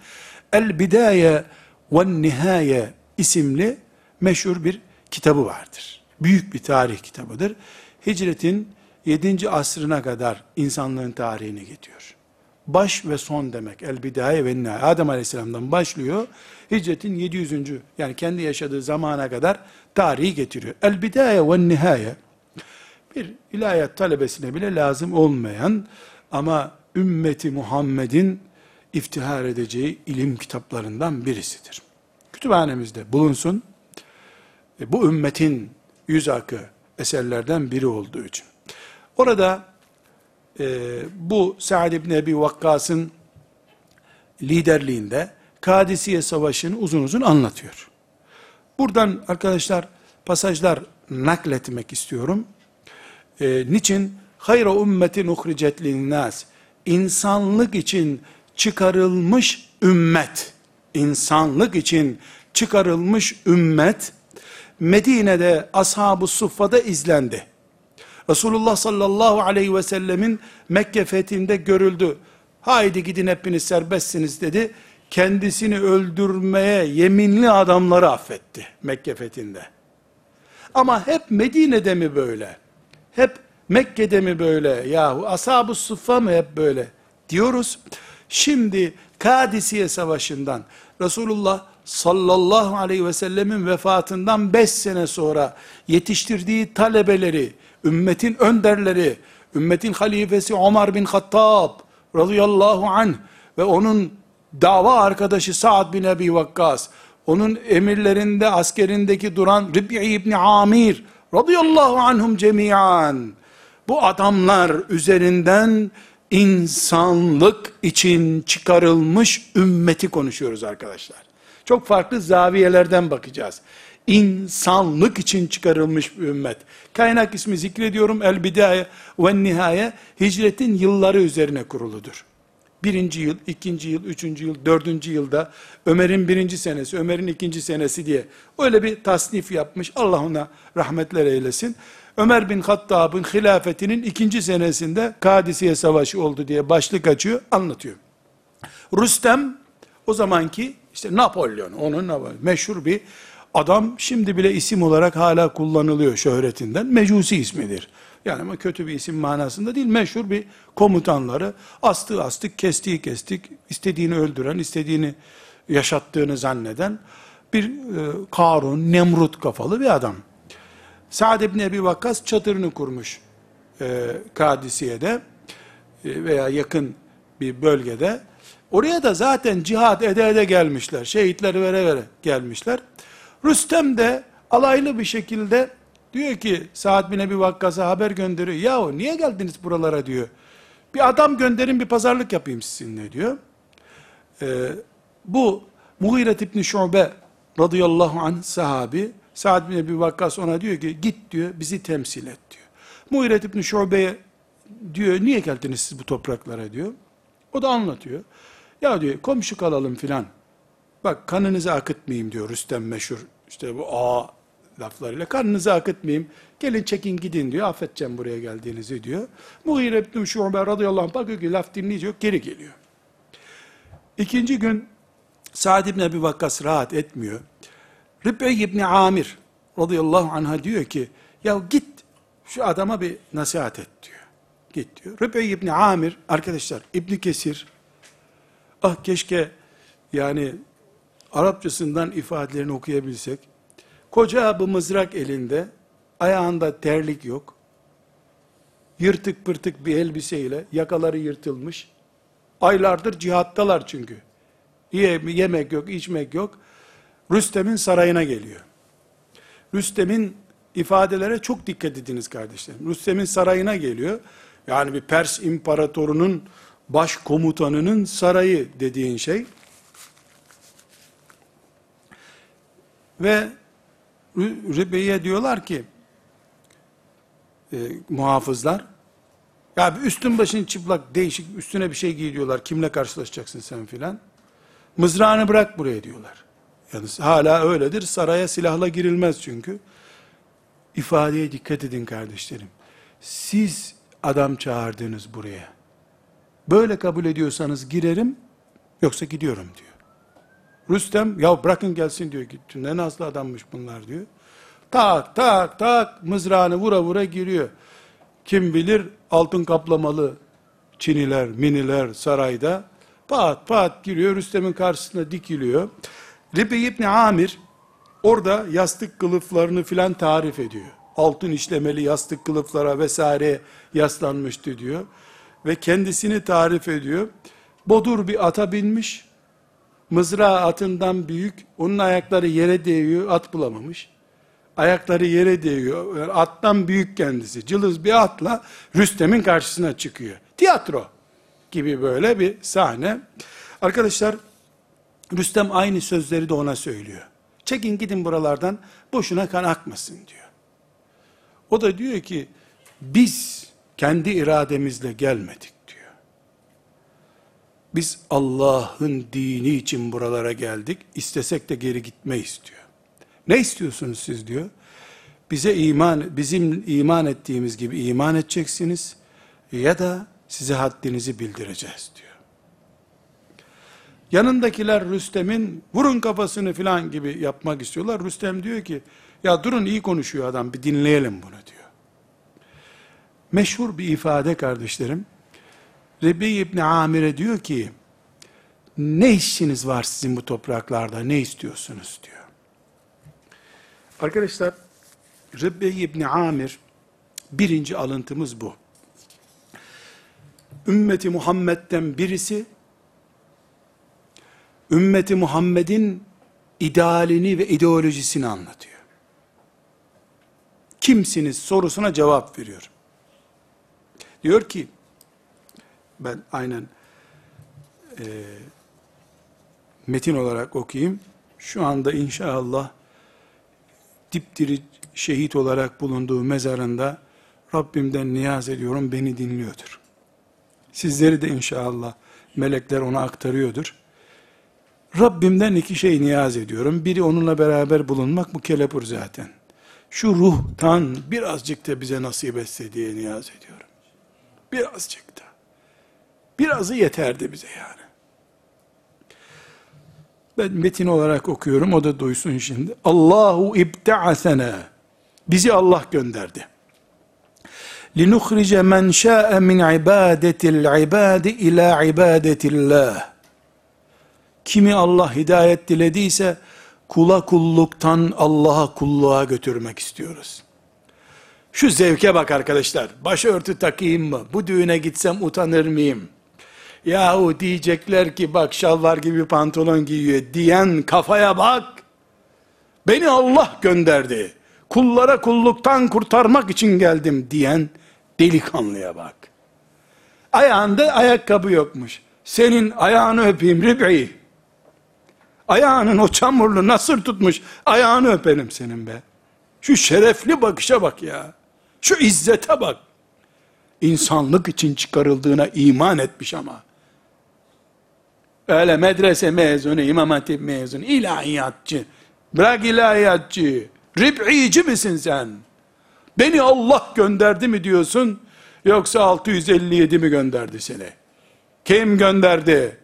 Speaker 1: El Bidaye ve Nihaye isimli meşhur bir kitabı vardır. Büyük bir tarih kitabıdır. Hicretin 7. asrına kadar insanlığın tarihini gidiyor. Baş ve son demek. El bidaye ve nihayet. Adem Aleyhisselam'dan başlıyor. Hicretin 700. yani kendi yaşadığı zamana kadar tarihi getiriyor. El bidaye ve nihaye bir ilahiyat talebesine bile lazım olmayan ama ümmeti Muhammed'in iftihar edeceği ilim kitaplarından birisidir. Kütüphanemizde bulunsun. E, bu ümmetin yüz akı eserlerden biri olduğu için. Orada e, bu Sa'd ibn Ebi Vakkas'ın liderliğinde Kadisiye Savaşı'nı uzun uzun anlatıyor. Buradan arkadaşlar pasajlar nakletmek istiyorum. E, niçin? Hayra ümmetin uhricet linnas. İnsanlık için çıkarılmış ümmet. İnsanlık için çıkarılmış ümmet Medine'de ashab-ı suffada izlendi. Resulullah sallallahu aleyhi ve sellemin Mekke fethinde görüldü. Haydi gidin hepiniz serbestsiniz dedi. Kendisini öldürmeye yeminli adamları affetti Mekke fethinde. Ama hep Medine'de mi böyle? Hep Mekke'de mi böyle? Yahu ashab-ı suffa mı hep böyle? Diyoruz. Şimdi Kadisiye Savaşı'ndan Resulullah sallallahu aleyhi ve sellemin vefatından 5 sene sonra yetiştirdiği talebeleri, ümmetin önderleri, ümmetin halifesi Ömer bin Hattab radıyallahu anh ve onun dava arkadaşı Sa'd bin Ebi Vakkas, onun emirlerinde, askerindeki duran Rib'i İbni Amir radıyallahu anhum cemiyan, bu adamlar üzerinden insanlık için çıkarılmış ümmeti konuşuyoruz arkadaşlar. Çok farklı zaviyelerden bakacağız. İnsanlık için çıkarılmış bir ümmet. Kaynak ismi zikrediyorum. El Bidaye ve Nihaye hicretin yılları üzerine kuruludur. Birinci yıl, ikinci yıl, üçüncü yıl, dördüncü yılda Ömer'in birinci senesi, Ömer'in ikinci senesi diye öyle bir tasnif yapmış. Allah ona rahmetler eylesin. Ömer bin Hattab'ın hilafetinin ikinci senesinde Kadisiye Savaşı oldu diye başlık açıyor, anlatıyor. Rüstem o zamanki işte Napolyon, onun meşhur bir adam şimdi bile isim olarak hala kullanılıyor şöhretinden. Mecusi ismidir. Yani ama kötü bir isim manasında değil, meşhur bir komutanları astığı astık, kestiği kestik, istediğini öldüren, istediğini yaşattığını zanneden bir e, Karun, Nemrut kafalı bir adam. Sa'd ibn Ebi Vakkas çadırını kurmuş e, Kadisiye'de e, veya yakın bir bölgede. Oraya da zaten cihad ede ede gelmişler. Şehitleri vere vere gelmişler. Rüstem de alaylı bir şekilde diyor ki Sa'd bin Ebi Vakkas'a haber gönderiyor. Yahu niye geldiniz buralara diyor. Bir adam gönderin bir pazarlık yapayım sizinle diyor. Ee, bu Muhiret İbni Şube radıyallahu anh sahabi Sa'd bin Ebi Vakkas ona diyor ki git diyor bizi temsil et diyor. Muhiret İbni Şube'ye diyor niye geldiniz siz bu topraklara diyor. O da anlatıyor. Ya diyor komşu kalalım filan. Bak kanınızı akıtmayayım diyor Rüstem meşhur. İşte bu a laflarıyla kanınızı akıtmayayım. Gelin çekin gidin diyor. Affedeceğim buraya geldiğinizi diyor. Mughire ibn Şube radıyallahu anh bakıyor ki laf dinleyecek geri geliyor. İkinci gün Sa'd ibn Ebi Vakkas rahat etmiyor. Rib'i ibn Amir radıyallahu anh'a diyor ki ya git şu adama bir nasihat et diyor. Git diyor. Rib'i ibn Amir arkadaşlar İbn Kesir ah keşke yani Arapçasından ifadelerini okuyabilsek. Koca bir mızrak elinde, ayağında terlik yok. Yırtık pırtık bir elbiseyle, yakaları yırtılmış. Aylardır cihattalar çünkü. Yemek yok, içmek yok. Rüstem'in sarayına geliyor. Rüstem'in ifadelere çok dikkat ediniz kardeşlerim. Rüstem'in sarayına geliyor. Yani bir Pers imparatorunun baş komutanının sarayı dediğin şey. Ve Ribe'ye diyorlar ki e, muhafızlar ya bir üstün başın çıplak değişik üstüne bir şey giy diyorlar. Kimle karşılaşacaksın sen filan. Mızrağını bırak buraya diyorlar. Yani hala öyledir. Saraya silahla girilmez çünkü. İfadeye dikkat edin kardeşlerim. Siz adam çağırdınız buraya. Böyle kabul ediyorsanız girerim, yoksa gidiyorum diyor. Rüstem, ya bırakın gelsin diyor. Ne nazlı adammış bunlar diyor. Tak tak tak mızrağını vura vura giriyor. Kim bilir altın kaplamalı çiniler, miniler sarayda pat pat giriyor Rüstem'in karşısına dikiliyor. Ribi İbni Amir orada yastık kılıflarını filan tarif ediyor. Altın işlemeli yastık kılıflara vesaire yaslanmıştı diyor. Ve kendisini tarif ediyor. Bodur bir ata binmiş. Mızrağı atından büyük. Onun ayakları yere değiyor. At bulamamış. Ayakları yere değiyor. Attan büyük kendisi. Cılız bir atla Rüstem'in karşısına çıkıyor. Tiyatro gibi böyle bir sahne. Arkadaşlar Rüstem aynı sözleri de ona söylüyor. Çekin gidin buralardan boşuna kan akmasın diyor. O da diyor ki biz kendi irademizle gelmedik. Biz Allah'ın dini için buralara geldik. İstesek de geri gitmeyiz diyor. Ne istiyorsunuz siz diyor. Bize iman, bizim iman ettiğimiz gibi iman edeceksiniz ya da size haddinizi bildireceğiz diyor. Yanındakiler Rüstem'in vurun kafasını filan gibi yapmak istiyorlar. Rüstem diyor ki ya durun iyi konuşuyor adam bir dinleyelim bunu diyor. Meşhur bir ifade kardeşlerim. Rebi İbni Amir'e diyor ki ne işiniz var sizin bu topraklarda ne istiyorsunuz diyor. Arkadaşlar Rebbe İbni Amir birinci alıntımız bu. Ümmeti Muhammed'den birisi ümmeti Muhammed'in idealini ve ideolojisini anlatıyor. Kimsiniz sorusuna cevap veriyor. Diyor ki ben aynen e, metin olarak okuyayım. Şu anda inşallah dipdiri şehit olarak bulunduğu mezarında Rabbimden niyaz ediyorum beni dinliyordur. Sizleri de inşallah melekler ona aktarıyordur. Rabbimden iki şey niyaz ediyorum. Biri onunla beraber bulunmak bu kelepur zaten. Şu ruhtan birazcık da bize nasip etse diye niyaz ediyorum. Birazcık da. Birazı yeterdi bize yani. Ben metin olarak okuyorum, o da duysun şimdi. Allahu ibta'asena. Bizi Allah gönderdi. لِنُخْرِجَ مَنْ شَاءَ مِنْ عِبَادَةِ الْعِبَادِ اِلَى عِبَادَةِ اللّٰهِ Kimi Allah hidayet dilediyse, kula kulluktan Allah'a kulluğa götürmek istiyoruz. Şu zevke bak arkadaşlar, başörtü takayım mı? Bu düğüne gitsem utanır mıyım? Yahu diyecekler ki bak şalvar gibi pantolon giyiyor diyen kafaya bak. Beni Allah gönderdi. Kullara kulluktan kurtarmak için geldim diyen delikanlıya bak. Ayağında ayakkabı yokmuş. Senin ayağını öpeyim Rib'i. Ayağının o çamurlu nasır tutmuş. Ayağını öperim senin be. Şu şerefli bakışa bak ya. Şu izzete bak. İnsanlık için çıkarıldığına iman etmiş ama. Öyle medrese mezunu, imam hatip mezunu, ilahiyatçı. Bırak ilahiyatçı. Rib'ici misin sen? Beni Allah gönderdi mi diyorsun? Yoksa 657 mi gönderdi seni? Kim gönderdi?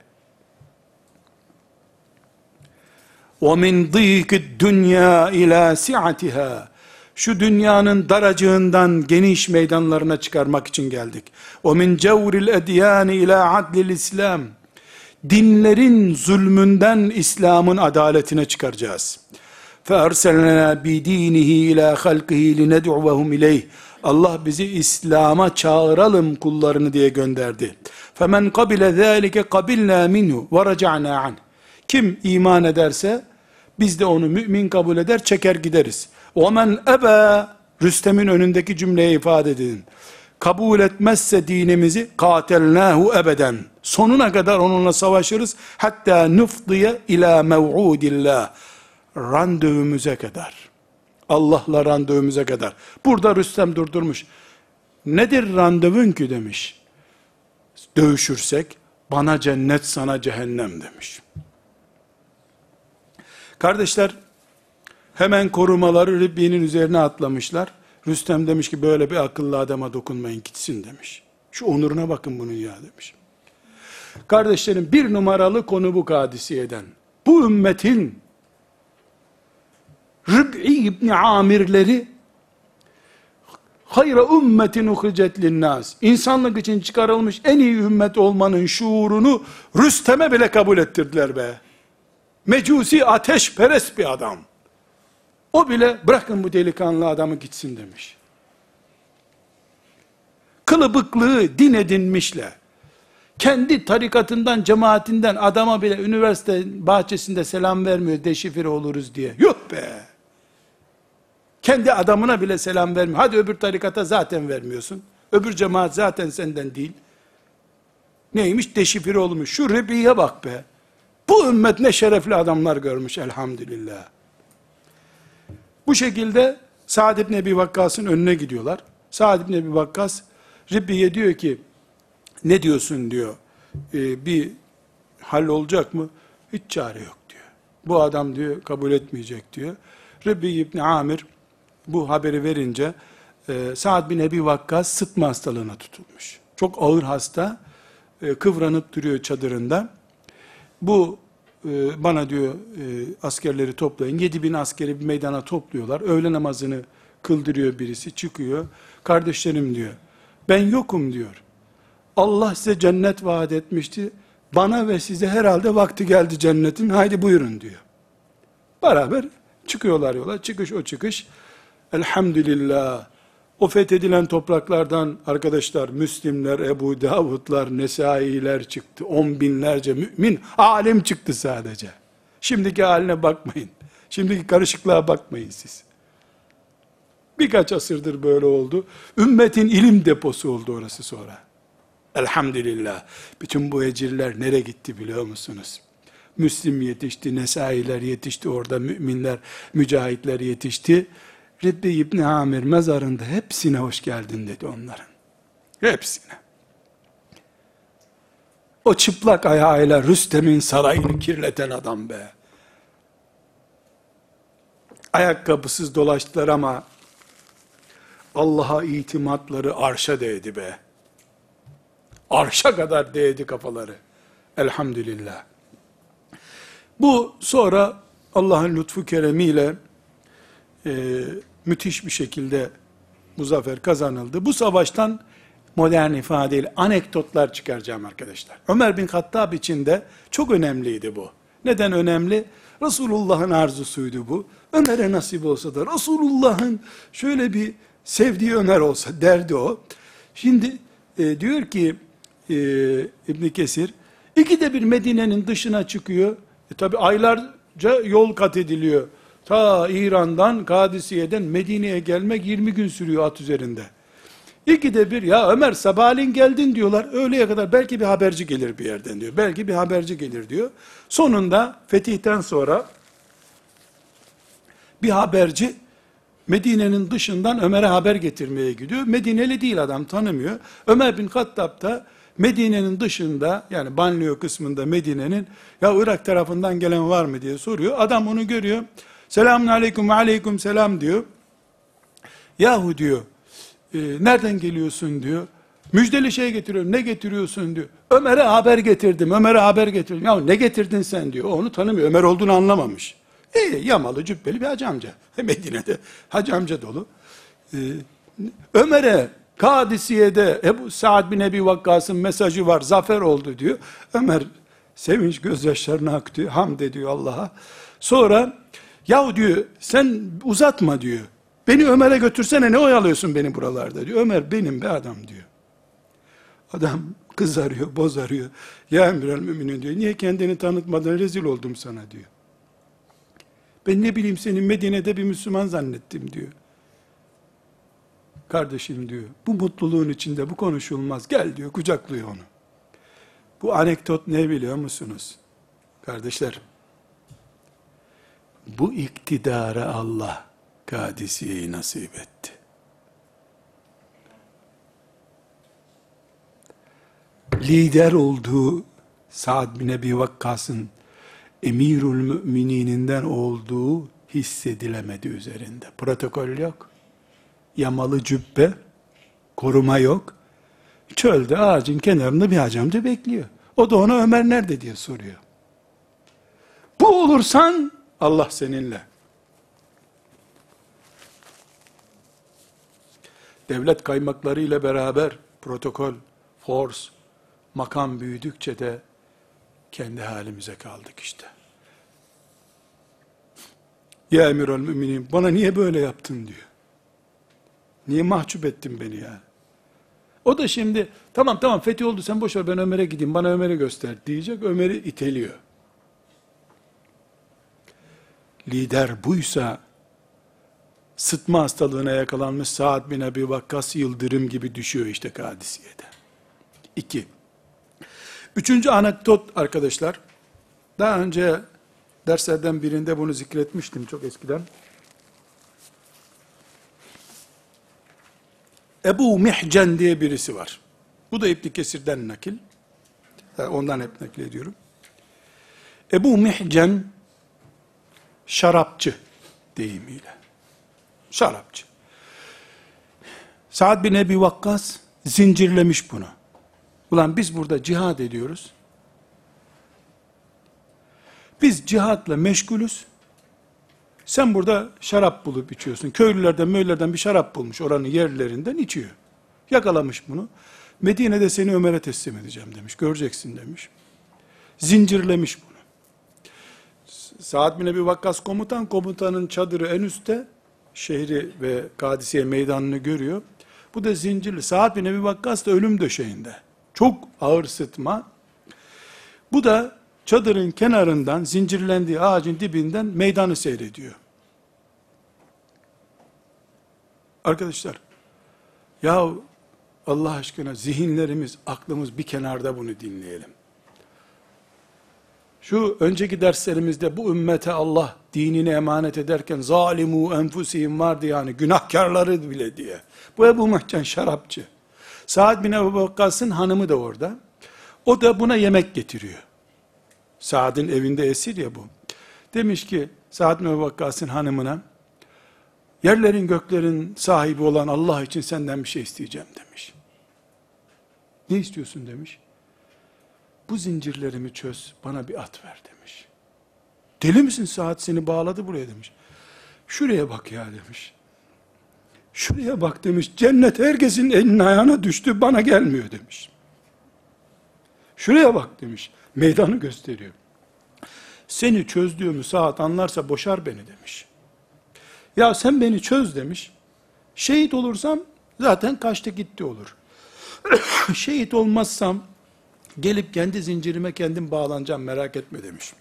Speaker 1: وَمِنْ ضِيكِ الدُّنْيَا اِلَى سِعَتِهَا Şu dünyanın daracığından geniş meydanlarına çıkarmak için geldik. وَمِنْ جَوْرِ الْاَدْيَانِ اِلَى عَدْلِ الْاِسْلَامِ dinlerin zulmünden İslam'ın adaletine çıkaracağız. فَاَرْسَلْنَا بِد۪ينِهِ اِلَى خَلْقِهِ لِنَدْعُوَهُمْ اِلَيْهِ Allah bizi İslam'a çağıralım kullarını diye gönderdi. فَمَنْ قَبِلَ ذَٰلِكَ قَبِلْنَا مِنْهُ وَرَجَعْنَا عَنْهُ Kim iman ederse biz de onu mümin kabul eder çeker gideriz. وَمَنْ اَبَى Rüstem'in önündeki cümleyi ifade edin kabul etmezse dinimizi katelnahu ebeden. Sonuna kadar onunla savaşırız. Hatta nufdiye ila mev'udillah. Randevumuza kadar. Allah'la randevumuza kadar. Burada Rüstem durdurmuş. Nedir randevun ki demiş. Dövüşürsek bana cennet sana cehennem demiş. Kardeşler hemen korumaları Ribbi'nin üzerine atlamışlar. Rüstem demiş ki böyle bir akıllı adama dokunmayın gitsin demiş. Şu onuruna bakın bunun ya demiş. Kardeşlerim bir numaralı konu bu kadisiyeden. Bu ümmetin Rüb'i İbni Amirleri hayra ümmetin uhricet linnas. İnsanlık için çıkarılmış en iyi ümmet olmanın şuurunu Rüstem'e bile kabul ettirdiler be. Mecusi ateşperest bir adam. O bile bırakın bu delikanlı adamı gitsin demiş. Kılıbıklığı din edinmişle, kendi tarikatından, cemaatinden adama bile üniversite bahçesinde selam vermiyor, deşifre oluruz diye. Yok be! Kendi adamına bile selam vermiyor. Hadi öbür tarikata zaten vermiyorsun. Öbür cemaat zaten senden değil. Neymiş? Deşifre olmuş. Şu Rebi'ye bak be. Bu ümmet ne şerefli adamlar görmüş elhamdülillah. Bu şekilde Sa'd ibn Ebi Vakkas'ın önüne gidiyorlar. Sa'd ibn Ebi Vakkas Rabbiye diyor ki ne diyorsun diyor. Ee, bir hal olacak mı? Hiç çare yok diyor. Bu adam diyor kabul etmeyecek diyor. Rabbi İbni Amir bu haberi verince e, Sa'd bin Ebi Vakkas sıtma hastalığına tutulmuş. Çok ağır hasta. E, kıvranıp duruyor çadırında. Bu e, bana diyor e, askerleri toplayın. 7 bin askeri bir meydana topluyorlar. Öğle namazını kıldırıyor birisi çıkıyor. Kardeşlerim diyor. Ben yokum diyor. Allah size cennet vaat etmişti. Bana ve size herhalde vakti geldi cennetin. Haydi buyurun diyor. Beraber çıkıyorlar yola. Çıkış o çıkış. Elhamdülillah. O fethedilen topraklardan arkadaşlar Müslimler, Ebu Davudlar, Nesailer çıktı. On binlerce mümin, alim çıktı sadece. Şimdiki haline bakmayın. Şimdiki karışıklığa bakmayın siz. Birkaç asırdır böyle oldu. Ümmetin ilim deposu oldu orası sonra. Elhamdülillah. Bütün bu ecirler nereye gitti biliyor musunuz? Müslim yetişti, Nesailer yetişti, orada müminler, mücahitler yetişti. Rebbe İbni Amir mezarında hepsine hoş geldin dedi onların. Hepsine. O çıplak ayağıyla Rüstem'in sarayını kirleten adam be. Ayakkabısız dolaştılar ama Allah'a itimatları arşa değdi be. Arşa kadar değdi kafaları. Elhamdülillah. Bu sonra Allah'ın lütfu keremiyle e, müthiş bir şekilde bu zafer kazanıldı. Bu savaştan modern ifadeyle anekdotlar çıkaracağım arkadaşlar. Ömer bin Hattab için de çok önemliydi bu. Neden önemli? Resulullah'ın arzusuydu bu. Ömer'e nasip olsa da Resulullah'ın şöyle bir sevdiği Ömer olsa derdi o. Şimdi e, diyor ki e, İbn Kesir, ikide bir Medine'nin dışına çıkıyor. E, tabi aylarca yol kat ediliyor. Ta İran'dan, Kadisiye'den Medine'ye gelmek 20 gün sürüyor at üzerinde. İkide bir ya Ömer sabahleyin geldin diyorlar. Öğleye kadar belki bir haberci gelir bir yerden diyor. Belki bir haberci gelir diyor. Sonunda fetihten sonra bir haberci Medine'nin dışından Ömer'e haber getirmeye gidiyor. Medineli değil adam tanımıyor. Ömer bin Hattab da Medine'nin dışında yani banliyö kısmında Medine'nin ya Irak tarafından gelen var mı diye soruyor. Adam onu görüyor. Selamun aleyküm ve aleyküm selam diyor. Yahu diyor, e, nereden geliyorsun diyor. Müjdeli şey getiriyorum. Ne getiriyorsun diyor. Ömer'e haber getirdim. Ömer'e haber getirdim. Ya ne getirdin sen diyor. Onu tanımıyor. Ömer olduğunu anlamamış. E, yamalı cübbeli bir hacı amca. Medine'de hacı amca dolu. E, Ömer'e Kadisiye'de Ebu Sa'd bin Ebi Vakkas'ın mesajı var. Zafer oldu diyor. Ömer sevinç gözyaşlarına aktı. Hamd ediyor Allah'a. Sonra Yahu diyor sen uzatma diyor. Beni Ömer'e götürsene ne oyalıyorsun beni buralarda diyor. Ömer benim be adam diyor. Adam kızarıyor, bozarıyor. Ya emrel müminin diyor. Niye kendini tanıtmadan rezil oldum sana diyor. Ben ne bileyim seni Medine'de bir Müslüman zannettim diyor. Kardeşim diyor. Bu mutluluğun içinde bu konuşulmaz. Gel diyor kucaklıyor onu. Bu anekdot ne biliyor musunuz? Kardeşlerim bu iktidara Allah Kadisiye'yi nasip etti. Lider olduğu Sa'd bin Ebi Vakkas'ın emirül mümininden olduğu hissedilemedi üzerinde. Protokol yok. Yamalı cübbe, koruma yok. Çölde ağacın kenarında bir hacamcı bekliyor. O da ona Ömer nerede diye soruyor. Bu olursan Allah seninle. devlet kaymakları ile beraber protokol, force, makam büyüdükçe de kendi halimize kaldık işte. Ya emirül müminin bana niye böyle yaptın diyor. Niye mahcup ettin beni ya? O da şimdi tamam tamam fethi oldu sen boş ver ben Ömer'e gideyim bana Ömer'i göster diyecek Ömer'i iteliyor. Lider buysa sıtma hastalığına yakalanmış Sa'd bin Ebi Vakkas yıldırım gibi düşüyor işte Kadisiye'de. İki. Üçüncü anekdot arkadaşlar. Daha önce derslerden birinde bunu zikretmiştim çok eskiden. Ebu Mihcen diye birisi var. Bu da İbn Kesir'den nakil. Ondan hep naklediyorum. Ebu Mihcen şarapçı deyimiyle. Şarapçı. Sa'd bin Ebi Vakkas zincirlemiş bunu. Ulan biz burada cihad ediyoruz. Biz cihatla meşgulüz. Sen burada şarap bulup içiyorsun. Köylülerden, möylerden bir şarap bulmuş oranın yerlerinden içiyor. Yakalamış bunu. Medine'de seni Ömer'e teslim edeceğim demiş. Göreceksin demiş. Zincirlemiş bunu. Saad bin Ebi Vakkas komutan, komutanın çadırı en üstte, şehri ve Kadisiye meydanını görüyor. Bu da zincirli. Saad bin Ebi Vakkas da ölüm döşeğinde. Çok ağır sıtma. Bu da çadırın kenarından, zincirlendiği ağacın dibinden meydanı seyrediyor. Arkadaşlar, ya Allah aşkına zihinlerimiz, aklımız bir kenarda bunu dinleyelim. Şu önceki derslerimizde bu ümmete Allah dinini emanet ederken zalimu enfusihim vardı yani günahkarları bile diye. Bu Ebu Muhcan şarapçı. Saad bin Ebu Vakkas'ın hanımı da orada. O da buna yemek getiriyor. Saad'ın evinde esir ya bu. Demiş ki Saad bin Ebu Vakkas'ın hanımına yerlerin göklerin sahibi olan Allah için senden bir şey isteyeceğim demiş. Ne istiyorsun demiş bu zincirlerimi çöz, bana bir at ver demiş. Deli misin saat seni bağladı buraya demiş. Şuraya bak ya demiş. Şuraya bak demiş. Cennet herkesin elinin ayağına düştü, bana gelmiyor demiş. Şuraya bak demiş. Meydanı gösteriyor. Seni çözdüğümü saat anlarsa boşar beni demiş. Ya sen beni çöz demiş. Şehit olursam zaten kaçtı gitti olur. Şehit olmazsam Gelip kendi zincirime kendim bağlanacağım merak etme demiş.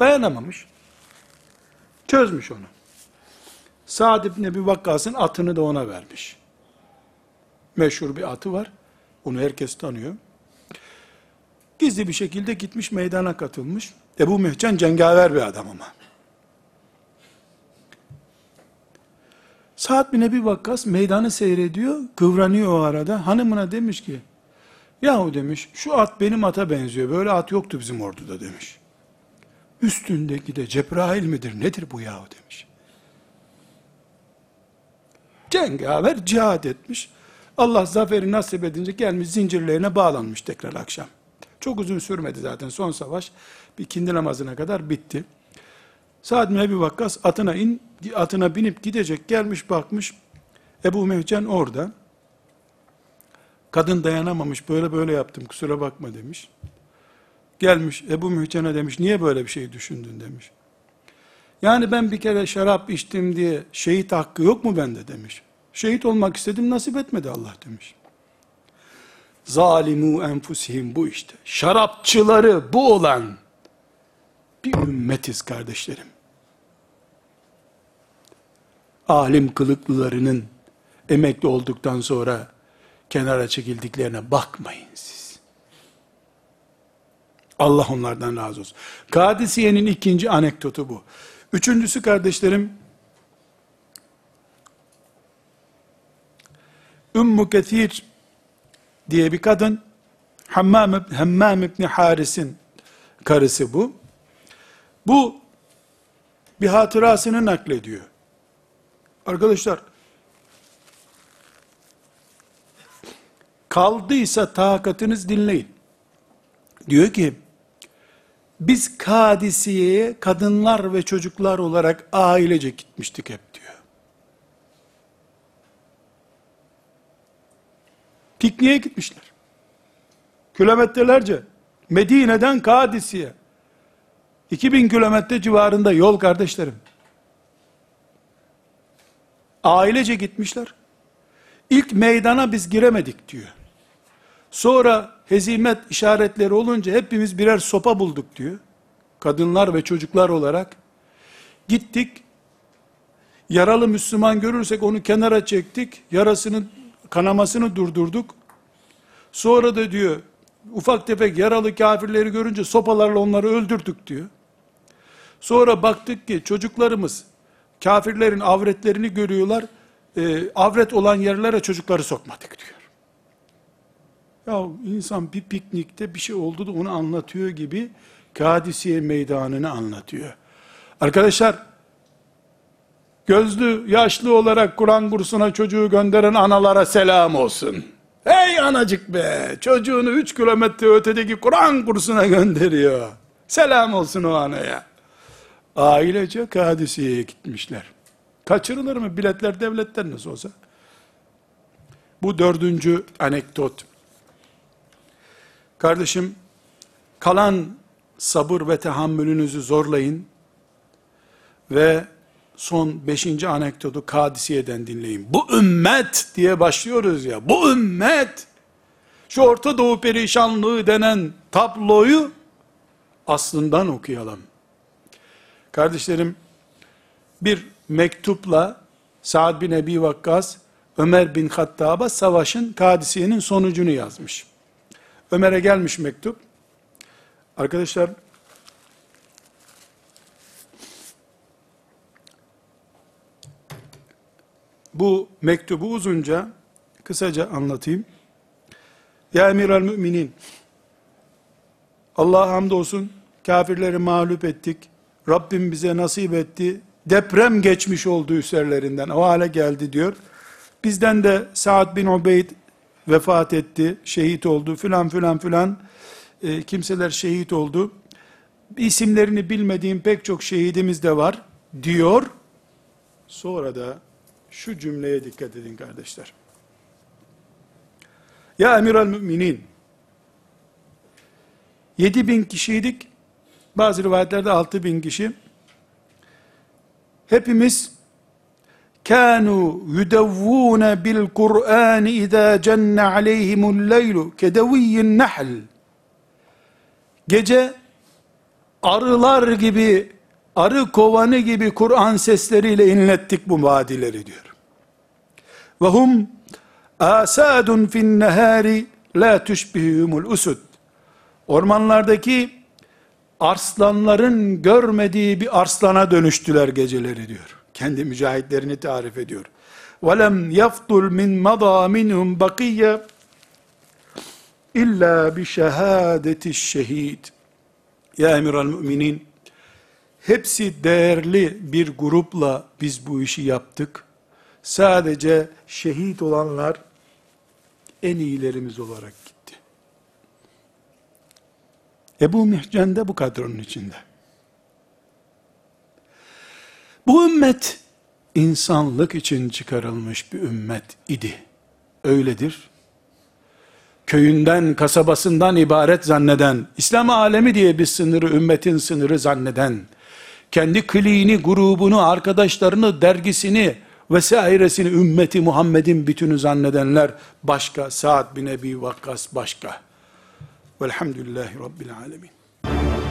Speaker 1: Dayanamamış. Çözmüş onu. Sa'd ibn Ebi Vakkas'ın atını da ona vermiş. Meşhur bir atı var. Onu herkes tanıyor. Gizli bir şekilde gitmiş meydana katılmış. Ebu Mehcen cengaver bir adam ama. Sa'd bin Ebi Vakkas meydanı seyrediyor, kıvranıyor o arada. Hanımına demiş ki, Yahu demiş, şu at benim ata benziyor. Böyle at yoktu bizim orduda demiş. Üstündeki de Cebrail midir, nedir bu yahu demiş. Cengaver cihad etmiş. Allah zaferi nasip edince gelmiş zincirlerine bağlanmış tekrar akşam. Çok uzun sürmedi zaten son savaş. Bir kindi namazına kadar bitti. Sa'd bin Ebi Vakkas atına in, atına binip gidecek gelmiş bakmış. Ebu Mehcen orada. Kadın dayanamamış, böyle böyle yaptım, kusura bakma demiş. Gelmiş, Ebu Mühcen'e demiş, niye böyle bir şey düşündün demiş. Yani ben bir kere şarap içtim diye şehit hakkı yok mu bende demiş. Şehit olmak istedim, nasip etmedi Allah demiş. Zalimu enfusihim bu işte. Şarapçıları bu olan bir ümmetiz kardeşlerim. Alim kılıklılarının emekli olduktan sonra kenara çekildiklerine bakmayın siz. Allah onlardan razı olsun. Kadisiye'nin ikinci anekdotu bu. Üçüncüsü kardeşlerim, Ümmü Kethir diye bir kadın, Hammam, Hammam İbni Haris'in karısı bu. Bu bir hatırasını naklediyor. Arkadaşlar, Kaldıysa takatınız dinleyin. Diyor ki, biz Kadisiye'ye kadınlar ve çocuklar olarak ailece gitmiştik hep diyor. Pikniğe gitmişler. Kilometrelerce. Medine'den Kadisi'ye. 2000 kilometre civarında yol kardeşlerim. Ailece gitmişler. İlk meydana biz giremedik diyor. Sonra hezimet işaretleri olunca hepimiz birer sopa bulduk diyor. Kadınlar ve çocuklar olarak. Gittik. Yaralı Müslüman görürsek onu kenara çektik. Yarasını, kanamasını durdurduk. Sonra da diyor, ufak tefek yaralı kafirleri görünce sopalarla onları öldürdük diyor. Sonra baktık ki çocuklarımız kafirlerin avretlerini görüyorlar. E, avret olan yerlere çocukları sokmadık diyor. Ya insan bir piknikte bir şey oldu da onu anlatıyor gibi Kadisiye meydanını anlatıyor. Arkadaşlar gözlü, yaşlı olarak Kur'an kursuna çocuğu gönderen analara selam olsun. Hey anacık be, çocuğunu 3 kilometre ötedeki Kur'an kursuna gönderiyor. Selam olsun o anaya. Ailece Kadisiye'ye gitmişler. Kaçırılır mı? Biletler devletten nasıl olsa. Bu dördüncü anekdot. Kardeşim, kalan sabır ve tahammülünüzü zorlayın ve son beşinci anekdotu Kadisiye'den dinleyin. Bu ümmet diye başlıyoruz ya, bu ümmet, şu Orta Doğu perişanlığı denen tabloyu aslından okuyalım. Kardeşlerim, bir mektupla Sa'd bin Ebi Vakkas, Ömer bin Hattab'a savaşın Kadisiye'nin sonucunu yazmış. Ömer'e gelmiş mektup. Arkadaşlar, bu mektubu uzunca, kısaca anlatayım. Ya emir al müminin, Allah'a hamdolsun, kafirleri mağlup ettik, Rabbim bize nasip etti, deprem geçmiş oldu üzerlerinden, o hale geldi diyor. Bizden de Sa'd bin Ubeyd vefat etti, şehit oldu, filan filan filan, e, kimseler şehit oldu. İsimlerini bilmediğim pek çok şehidimiz de var, diyor. Sonra da şu cümleye dikkat edin kardeşler. Ya emiral müminin, 7 bin kişiydik, bazı rivayetlerde 6 bin kişi, hepimiz, kanu yudevvune bil Kur'an iza cenne aleyhimul leylu kedeviyyin nahl. Gece arılar gibi, arı kovanı gibi Kur'an sesleriyle inlettik bu vadileri diyor. Ve hum asadun fin nehari la tüşbihumul usud. Ormanlardaki arslanların görmediği bir arslana dönüştüler geceleri diyor Kendi mücahitlerini tarif ediyor. وَلَمْ يَفْضُلْ مِنْ مَضَى مِنْهُمْ بَقِيَّ illa bi şehadeti şehit. Ya emiral müminin, hepsi değerli bir grupla biz bu işi yaptık. Sadece şehit olanlar en iyilerimiz olarak gitti. Ebu Mihcen de bu kadronun içinde. Bu ümmet insanlık için çıkarılmış bir ümmet idi. Öyledir. Köyünden, kasabasından ibaret zanneden, İslam alemi diye bir sınırı, ümmetin sınırı zanneden, kendi kliğini, grubunu, arkadaşlarını, dergisini, vesairesini ümmeti Muhammed'in bütünü zannedenler başka, Sa'd bin Ebi Vakkas başka. Velhamdülillahi Rabbil Alemin.